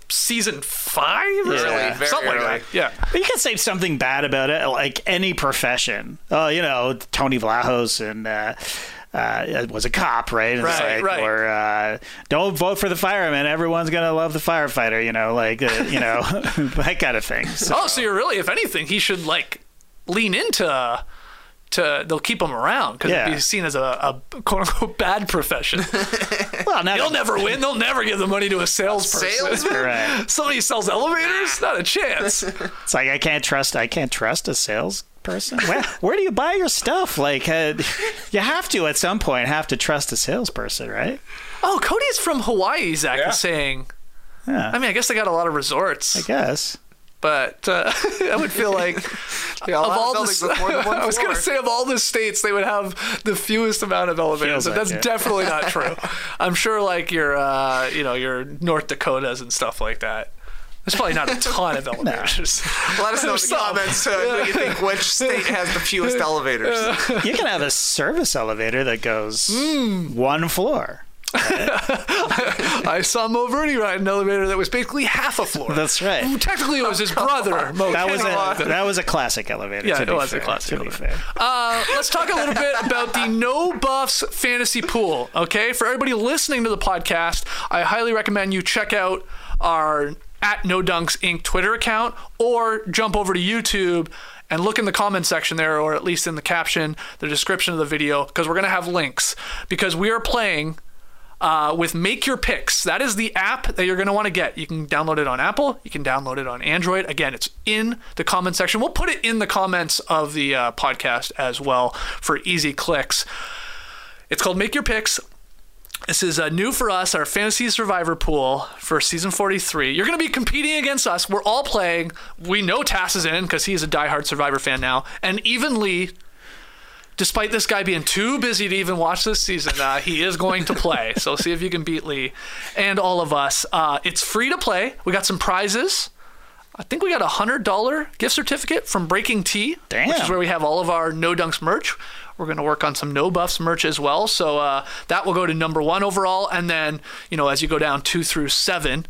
Speaker 1: season five, or
Speaker 2: Yeah.
Speaker 1: something,
Speaker 3: very
Speaker 1: something like that. Yeah.
Speaker 2: But you can say something bad about it, like any profession. Oh, you know, Tony Vlachos and uh, uh, was a cop, right? It's
Speaker 1: Right,
Speaker 2: like,
Speaker 1: right.
Speaker 2: Or uh, don't vote for the fireman. Everyone's gonna love the firefighter. You know, like uh, you know that kind of thing. So,
Speaker 1: Oh, so you're really, if anything, he should like lean into. To they'll keep him around because
Speaker 2: Yeah.
Speaker 1: be seen as a, a quote unquote bad profession.
Speaker 2: well, not
Speaker 1: He'll never win. They'll never give the money to a salesperson.
Speaker 3: salesman?
Speaker 2: Right.
Speaker 1: Somebody sells elevators, not a chance.
Speaker 2: It's like I can't trust. I can't trust a sales salesperson? Where, where do you buy your stuff? Like, uh, you have to at some point have to trust a salesperson, right?
Speaker 1: Oh, Cody's from Hawaii. Zach is saying.
Speaker 2: Yeah.
Speaker 1: I mean, I guess they got a lot of resorts,
Speaker 2: I guess.
Speaker 1: but uh, I would feel like
Speaker 3: Yeah,
Speaker 1: of
Speaker 3: lot of
Speaker 1: all the,
Speaker 3: buildings with more than one
Speaker 1: I was going to say of all the states, they would have the fewest amount of elevators,
Speaker 2: Feels
Speaker 1: and
Speaker 2: like
Speaker 1: that's
Speaker 2: it.
Speaker 1: definitely not true. I'm sure, like your, uh, you know, your North Dakotas and stuff like that. There's probably not a ton of elevators.
Speaker 3: Let us know in the
Speaker 1: Some.
Speaker 3: comments uh, who you think which state has the fewest elevators.
Speaker 2: You can have a service elevator that goes one floor.
Speaker 1: I saw Mo Verde ride an elevator that was basically half a floor.
Speaker 2: That's right.
Speaker 1: Technically, it was his brother. Mo
Speaker 2: That was a that was a classic elevator.
Speaker 1: Yeah,
Speaker 2: to
Speaker 1: it
Speaker 2: be
Speaker 1: was a classic
Speaker 2: To be
Speaker 1: elevator.
Speaker 2: fair.
Speaker 1: Uh, let's talk a little bit about the No Buffs fantasy pool. Okay, for everybody listening to the podcast, I highly recommend you check out our at No Dunks Inc. Twitter account or jump over to YouTube and look in the comment section there, or at least in the caption, the description of the video, because we're gonna have links because we are playing uh, with Make Your Picks. That is the app that you're going to want to get. You can download it on Apple. You can download it on Android. Again, it's in the comment section. We'll put it in the comments of the uh, podcast as well for easy clicks. It's called Make Your Picks. This is uh, new for us, our fantasy survivor pool for season 43. You're going to be competing against us. We're all playing. We know Tass is in because he's a diehard survivor fan now. And even Lee, despite this guy being too busy to even watch this season, uh, he is going to play. so see if you can beat Lee and all of us. Uh, it's free to play. We got some prizes. I think we got a hundred dollar gift certificate from Breaking T, which is where we have all of our No Dunks merch. We're going to work on some No Buffs merch as well, so uh, that will go to number one overall, and then you know as you go down two through seven,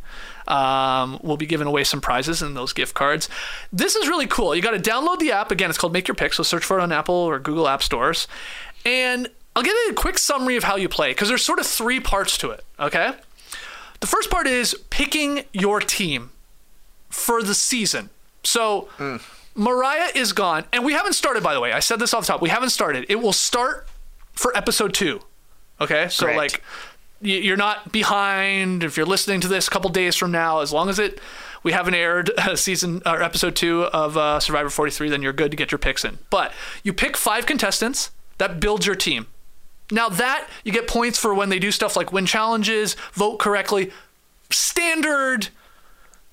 Speaker 1: um, we'll be giving away some prizes and those gift cards. This is really cool. You got to download the app. Again, it's called Make Your Pick. So search for it on Apple or Google App Stores. And I'll give you a quick summary of how you play because there's sort of three parts to it. Okay. The first part is picking your team for the season. So Morriah is gone, and we haven't started. By the way, I said this off the top. We haven't started. It will start for episode two. Okay, so
Speaker 2: Great.
Speaker 1: like you're not behind if you're listening to this a couple days from now. As long as it we haven't aired season or episode two of uh, Survivor 43, then you're good to get your picks in. But you pick five contestants that builds your team. Now that you get points for when they do stuff like win challenges, vote correctly, standard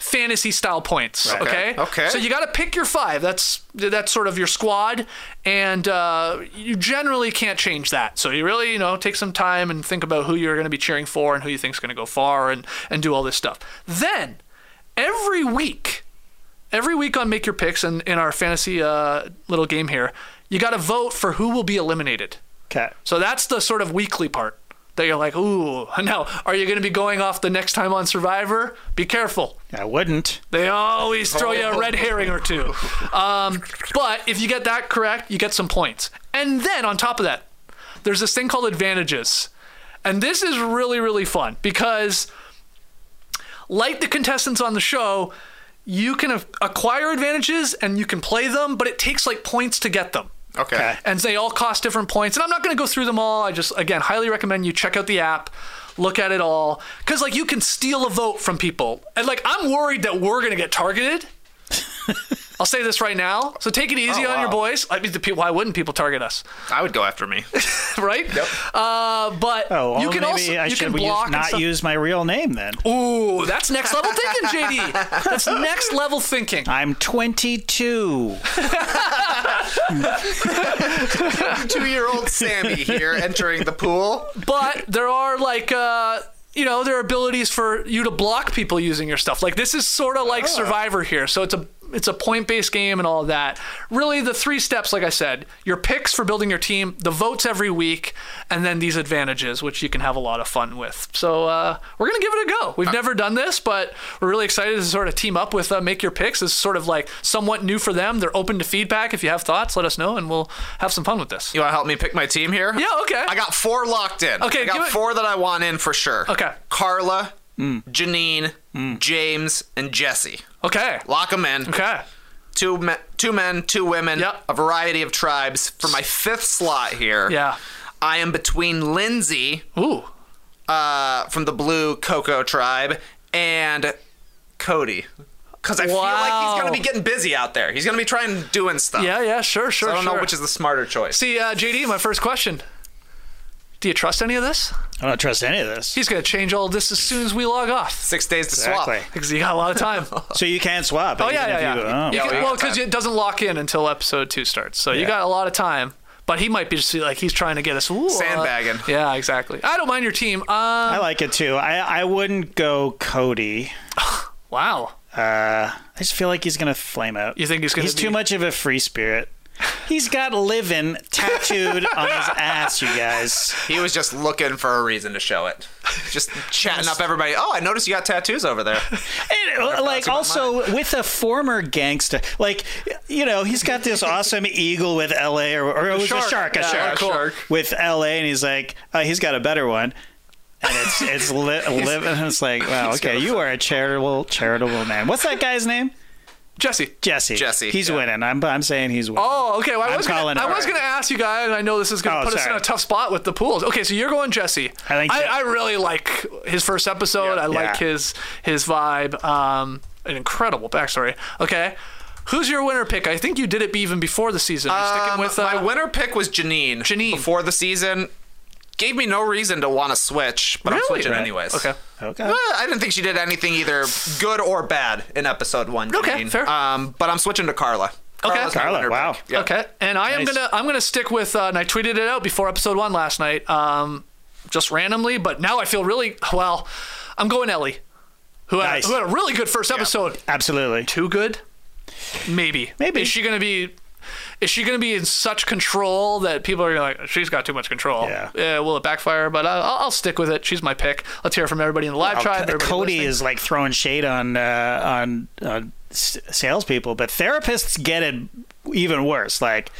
Speaker 1: fantasy style points. Okay.
Speaker 3: Okay.
Speaker 1: So you got to pick your five. That's that's sort of your squad, and uh, you generally can't change that. So you really you know take some time and think about who you're going to be cheering for and who you think's going to go far and and do all this stuff. Then every week, every week on Make Your Picks and in our fantasy uh, little game here, you got to vote for who will be eliminated.
Speaker 2: Okay.
Speaker 1: So that's the sort of weekly part that you're like, ooh, now are you going to be going off the next time on Survivor? Be careful.
Speaker 2: I wouldn't.
Speaker 1: They always throw you a red herring or two. Um, but if you get that correct, you get some points. And then on top of that, there's this thing called advantages. And this is really, really fun because, like the contestants on the show, you can acquire advantages and you can play them, but it takes like points to get them
Speaker 3: Okay.
Speaker 1: and they all cost different points. And I'm not going to go through them all. I just again highly recommend you check out the app, look at it all, because like you can steal a vote from people, and like I'm worried that we're going to get targeted. I'll say this right now. So take it easy
Speaker 3: Oh,
Speaker 1: on your boys. I mean, the people, why wouldn't people target us,
Speaker 3: I would go after me.
Speaker 1: right? Yep. Uh, but
Speaker 2: Oh, well,
Speaker 1: you can
Speaker 2: maybe
Speaker 1: also
Speaker 2: I
Speaker 1: you
Speaker 2: should
Speaker 1: can
Speaker 2: use-
Speaker 1: block and
Speaker 2: not
Speaker 1: stuff.
Speaker 2: use my real name then.
Speaker 1: Ooh, that's next level thinking, JD. That's next level thinking.
Speaker 2: I'm 22.
Speaker 3: Two-year-old Sami here entering the pool.
Speaker 1: but there are like uh you know there are abilities for you to block people using your stuff like this is sort of like survivor here so it's a it's a point based game and all of that really the three steps like i said your picks for building your team the votes every week and then these advantages which you can have a lot of fun with so uh, we're gonna give it a go we've never done this but we're really excited to sort of team up with uh, make your picks it's sort of like somewhat new for them they're open to feedback if you have thoughts let us know and we'll have some fun with this
Speaker 3: You want to help me pick my team here?
Speaker 1: Yeah, okay.
Speaker 3: I got four locked in.
Speaker 1: Okay,
Speaker 3: I got
Speaker 1: it-
Speaker 3: four that I want in for sure.
Speaker 1: Okay.
Speaker 3: Karla, Jeanine, James, and Jesse.
Speaker 1: okay
Speaker 3: Lock them in.
Speaker 1: okay
Speaker 3: Two men, two men, two women,
Speaker 1: Yep.
Speaker 3: a variety of tribes. For my fifth slot here,
Speaker 1: yeah
Speaker 3: I am between Lindsay
Speaker 1: ooh
Speaker 3: uh, from the Blue Coco tribe and Cody. because I feel like he's going to be getting busy out there. He's going to be trying doing stuff.
Speaker 1: Yeah, yeah, sure,
Speaker 3: So
Speaker 1: sure.
Speaker 3: I don't
Speaker 1: sure.
Speaker 3: know which is the smarter choice.
Speaker 1: See, uh, JD, my first question. Do you trust any of this?
Speaker 2: I don't trust any of this.
Speaker 1: He's going to change all this as soon as we log off
Speaker 3: Six days to swap.
Speaker 2: Exactly.
Speaker 3: swap.
Speaker 1: because you got a lot of time.
Speaker 2: So you can't swap.
Speaker 1: Oh
Speaker 2: even
Speaker 1: yeah, yeah,
Speaker 2: you-
Speaker 1: yeah.
Speaker 2: oh.
Speaker 1: You can- well, because it doesn't lock in until episode two starts, so you got a lot of time. But he might be just like he's trying to get us ooh, uh,
Speaker 3: Sandbagging.
Speaker 1: yeah, exactly. I don't mind your team. Um,
Speaker 2: I like it too. I I wouldn't go Cody.
Speaker 1: wow.
Speaker 2: Uh, I just feel like he's gonna flame out.
Speaker 1: You think he's gonna
Speaker 2: He's
Speaker 1: be-
Speaker 2: too much of a free spirit. He's got "living" tattooed on his ass, you guys.
Speaker 3: He was just looking for a reason to show it. Just chatting up everybody. Oh, I noticed you got tattoos over there.
Speaker 2: And, uh, like
Speaker 3: about
Speaker 2: also with a former gangster, like you know, he's got this awesome eagle with L.A. or, or it was
Speaker 1: Shark.
Speaker 2: a shark, a
Speaker 1: Yeah,
Speaker 2: shark,
Speaker 1: a shark.
Speaker 2: with L.A. and he's like, uh, he's got a better one. And it's it's li- living. It's like, wow, okay, you are a charitable charitable man. What's that guy's name?
Speaker 1: Jesse.
Speaker 2: Jesse.
Speaker 3: Jesse,
Speaker 2: He's
Speaker 3: yeah.
Speaker 2: winning. I'm I'm saying he's winning.
Speaker 1: Oh, okay. Well, I
Speaker 2: I'm
Speaker 1: was gonna,
Speaker 2: calling it.
Speaker 1: I was going to ask you guys, and I know this is going to
Speaker 2: Oh,
Speaker 1: put us in a tough spot with the pools. Okay, so you're going Jesse.
Speaker 2: I think
Speaker 1: I. I really like his first episode. I like
Speaker 2: Yeah.
Speaker 1: his his vibe. Um, an incredible backstory. Okay, who's your winner pick? I think you did it even before the season. Are you sticking
Speaker 3: Um,
Speaker 1: with uh,
Speaker 3: my winner pick was Jeanine.
Speaker 1: Jeanine.
Speaker 3: Before the season. Gave me no reason to want to switch, but I'm
Speaker 1: Really?
Speaker 3: switching
Speaker 1: Right.
Speaker 3: anyways.
Speaker 1: Okay.
Speaker 2: Okay.
Speaker 3: Uh, I didn't think she did anything either good or bad in episode one.
Speaker 1: Okay,
Speaker 3: Jeanine.
Speaker 1: fair.
Speaker 3: Um, but I'm switching to Karla.
Speaker 1: Okay.
Speaker 3: Karla's my
Speaker 2: Karla,
Speaker 3: winner
Speaker 2: wow.
Speaker 3: pick. Yeah.
Speaker 1: Okay, and I am
Speaker 2: Nice.
Speaker 1: gonna I'm gonna stick with uh, and I tweeted it out before episode one last night, um, just randomly. But now I feel really well. I'm going Elie, who had,
Speaker 2: Nice.
Speaker 1: who had a really good first episode.
Speaker 2: Absolutely.
Speaker 1: Too good, maybe.
Speaker 2: Maybe.
Speaker 1: is she gonna be? Is she gonna be in such control that people are like, she's got too much control?
Speaker 2: Yeah.
Speaker 1: will it backfire? But I- I'll, I'll stick with it. She's my pick. Let's hear from everybody in the live
Speaker 2: Oh,
Speaker 1: tribe.
Speaker 2: C- Cody
Speaker 1: listening.
Speaker 2: is like throwing shade on uh, on on s- salespeople, but therapists get it even worse. Like,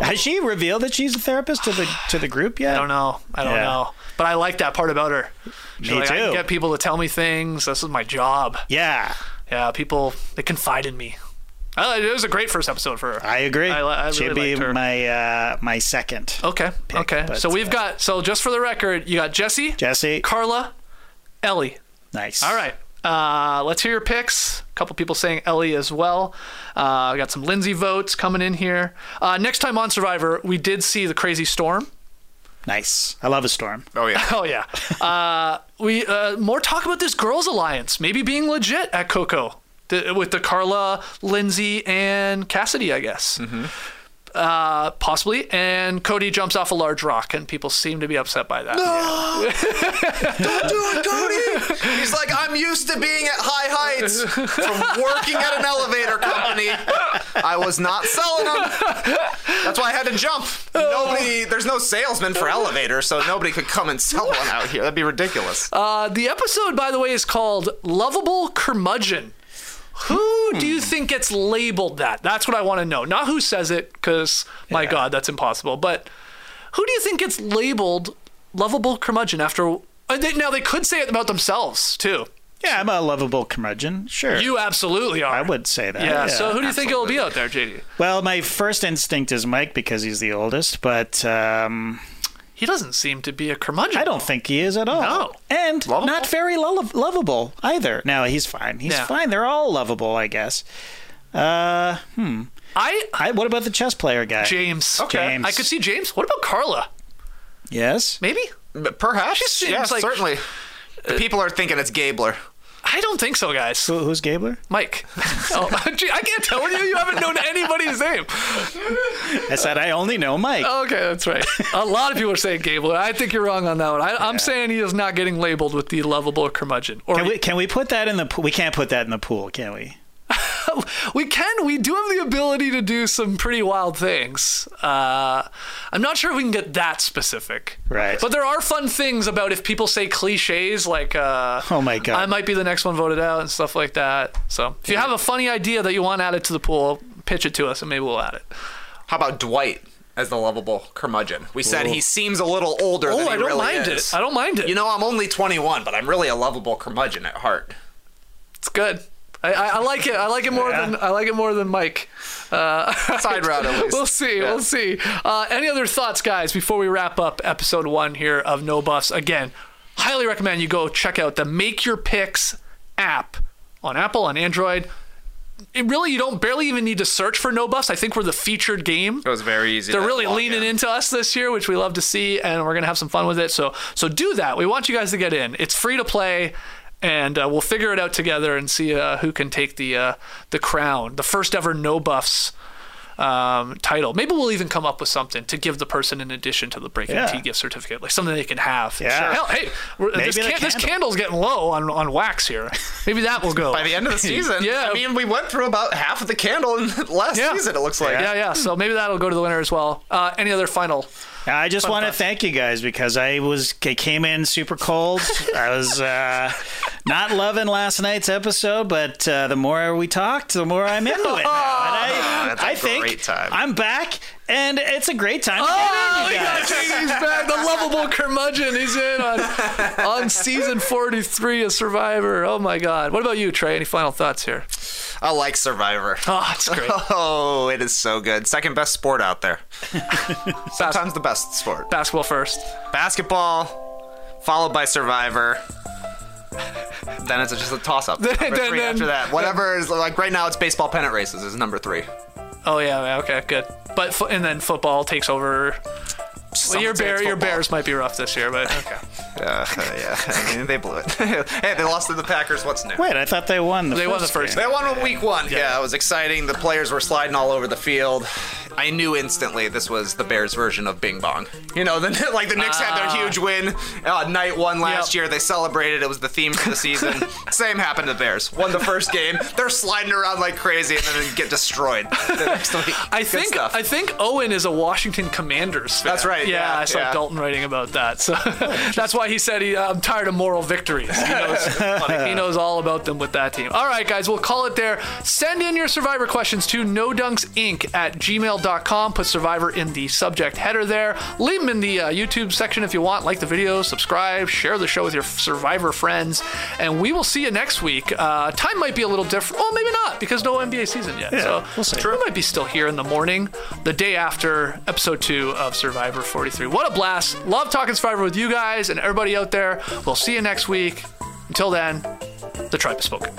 Speaker 2: has she revealed that she's a therapist to the to the group yet?
Speaker 1: I don't know. I don't
Speaker 2: Yeah.
Speaker 1: know. But I like that part about her. She's
Speaker 2: Me
Speaker 1: like, I can
Speaker 2: too.
Speaker 1: get people to tell me things. This is my job.
Speaker 2: Yeah,
Speaker 1: Yeah, people they confide in me. Uh, it was a great first episode for her.
Speaker 2: I agree.
Speaker 1: I, I really
Speaker 2: She'd be
Speaker 1: liked her.
Speaker 2: my uh, my second.
Speaker 1: okay, okay.
Speaker 2: but,
Speaker 1: So we've
Speaker 2: uh,
Speaker 1: got so just for the record, you got Jesse,
Speaker 2: Jesse,
Speaker 1: Karla, Elie.
Speaker 2: nice.
Speaker 1: All right. Uh, let's hear your picks. A couple people saying Elie as well. Uh, I got some Lindsay votes coming in here. Uh, next time on Survivor, we did see the crazy storm.
Speaker 2: nice. I love a storm.
Speaker 3: Oh yeah.
Speaker 1: Oh yeah. Uh, we uh, more talk about this girls' alliance maybe being legit at Coco the, with the Karla, Lindsay, and Cassidy, I guess. Uh, possibly. And Cody jumps off a large rock, and people seem to be upset by that.
Speaker 3: No, don't do it, Cody. He's like, I'm used to being at high heights from working at an elevator company. I was not selling them. That's why I had to jump. Nobody, there's no salesman for elevators, so nobody could come and sell one out here. That'd be ridiculous.
Speaker 1: Uh, the episode, by the way, is called "Lovable Curmudgeon." Who do you think gets labeled that? That's what I want to know. Not who says it, because my God, that's impossible. But who do you think gets labeled lovable curmudgeon after? uh, they- Now they could say it about themselves too.
Speaker 2: Yeah, I'm a lovable curmudgeon. Sure,
Speaker 1: You absolutely are.
Speaker 2: I would say that.
Speaker 1: Yeah. so who do you think it'll be out there, JD?
Speaker 2: Well, my first instinct is Mike because he's the oldest, but um,
Speaker 1: He doesn't seem to be a curmudgeon.
Speaker 2: I don't think he is at all.
Speaker 1: No.
Speaker 2: And
Speaker 1: Lovable?
Speaker 2: not very lo- lovable either. No, he's fine. He's
Speaker 1: Yeah.
Speaker 2: fine. They're all lovable, I guess. Uh, hmm.
Speaker 1: I
Speaker 2: I, what about the chess player guy?
Speaker 1: James. Okay.
Speaker 2: James.
Speaker 1: I could see James. What about Karla?
Speaker 2: Yes.
Speaker 1: Maybe.
Speaker 3: Perhaps.
Speaker 1: She seems
Speaker 3: yeah,
Speaker 1: like-
Speaker 3: certainly. The people are thinking it's Gabler.
Speaker 1: I don't think so, guys.
Speaker 2: Who, who's Gabler?
Speaker 1: Mike. oh, gee, I can't tell you. You haven't known anybody's name.
Speaker 2: I said I only know Mike.
Speaker 1: Okay, that's right. A lot of people are saying Gable. I think you're wrong on that one. I, I'm saying he is not getting labeled with the lovable curmudgeon. Or
Speaker 2: Can we can we put that in the pool? We can't put that in the pool, can we?
Speaker 1: we can. We do have the ability to do some pretty wild things. Uh, I'm not sure if we can get that specific.
Speaker 2: Right.
Speaker 1: But there are fun things about if people say cliches like, uh,
Speaker 2: Oh my God.
Speaker 1: I might be the next one voted out and stuff like that. So if you have a funny idea that you want added to the pool, pitch it to us and maybe we'll add it.
Speaker 3: How about Dwight as the lovable curmudgeon? We said he seems a little older
Speaker 1: Oh,
Speaker 3: than he
Speaker 1: I don't
Speaker 3: really
Speaker 1: mind
Speaker 3: is.
Speaker 1: it. I don't mind it.
Speaker 3: You know, I'm only 21, but I'm really a lovable curmudgeon at heart.
Speaker 1: It's good. I, I, I like it. I like it more
Speaker 2: Yeah.
Speaker 1: than I like it more than Mike. Uh,
Speaker 3: Side route, at least.
Speaker 1: We'll see.
Speaker 3: Yeah.
Speaker 1: We'll see. Uh, any other thoughts, guys, before we wrap up episode one here of No Buffs? Again, highly recommend you go check out the Make Your Picks app on Apple, on Android. it really you don't barely even need to search for no buffs. I think we're the featured game.
Speaker 3: It was very easy.
Speaker 1: They're really leaning
Speaker 3: in.
Speaker 1: into us this year, which we love to see, and we're gonna have some fun with it. So so do that. We want you guys to get in. It's free to play. And uh, we'll figure it out together and see uh, who can take the uh, the crown, the first ever no buffs um, title. Maybe we'll even come up with something to give the person in addition to the Breaking
Speaker 2: Yeah.
Speaker 1: T gift certificate, like something they can have.
Speaker 2: Yeah.
Speaker 1: Hell, hey, this,
Speaker 2: the
Speaker 1: can- this candle's getting low on, on wax here. Maybe that will go
Speaker 3: By the end of the season,
Speaker 1: Yeah.
Speaker 3: I mean, we went through about half of the candle in last
Speaker 1: Yeah.
Speaker 3: season. It looks like.
Speaker 1: Yeah, yeah. So maybe that'll go to the winner as well. Uh, any other final?
Speaker 2: I just want to thank you guys because I was I came in super cold. I was uh, not loving last night's episode, but uh, the more we talked, the more I'm into it. Now. And I,
Speaker 3: That's a
Speaker 2: I think. I'm back, and it's a great time.
Speaker 1: Oh,
Speaker 2: get in, you
Speaker 1: he's back. The lovable curmudgeon. He's in on, on season 43 of Survivor. Oh, my God. What about you, Trey? Any final thoughts here?
Speaker 3: I like Survivor.
Speaker 1: Oh, it's great.
Speaker 3: Oh, it is so good. Second best sport out there. Sometimes the best sport.
Speaker 1: Basketball first.
Speaker 3: Basketball, followed by Survivor. Then it's just a toss up.
Speaker 1: Then-
Speaker 3: Number
Speaker 1: then-
Speaker 3: three
Speaker 1: then-
Speaker 3: after that. Whatever is like right now, it's baseball pennant races is number three.
Speaker 1: Oh, yeah. Okay, good. But And then football takes over. Well, your, bear, your. Bears might be rough this year, but okay.
Speaker 3: Uh, yeah, I mean, they blew it. hey, they lost to the Packers. What's new?
Speaker 2: Wait, I thought they won. The
Speaker 1: They won the
Speaker 2: first
Speaker 1: first
Speaker 2: game.
Speaker 3: They won on week one. Yeah. it was exciting. The players were sliding all over the field. I knew instantly this was the Bears' version of Bing Bong. You know, the, like the Knicks had their huge win, uh, night one last
Speaker 1: Yep.
Speaker 3: year. They celebrated. It was the theme for the season. Same happened to the Bears. Won the first game. They're sliding around like crazy and then get destroyed the next week.
Speaker 1: I
Speaker 3: Good
Speaker 1: think
Speaker 3: stuff.
Speaker 1: I think Owen is a Washington Commanders fan.
Speaker 3: That's right,
Speaker 1: Yeah,
Speaker 3: yeah,
Speaker 1: I saw
Speaker 3: yeah.
Speaker 1: Dalton writing about that. So that's why he said he, I'm tired of moral victories. He knows, he knows all about them with that team. All right, guys, we'll call it there. Send in your Survivor questions to nodunks.inc at gmail.com. Put Survivor in the subject header there. Leave them in the uh, YouTube section if you want. Like the video, subscribe, share the show with your Survivor friends, and we will see you next week. Uh, time might be a little different. Well, maybe not because no NBA season yet. so
Speaker 2: we'll see.
Speaker 1: we might be still here in the morning, the day after episode two of Survivor 43. What a blast! Love talking Survivor with you guys and everybody out there. We'll see you next week. Until then, the tribe has spoken.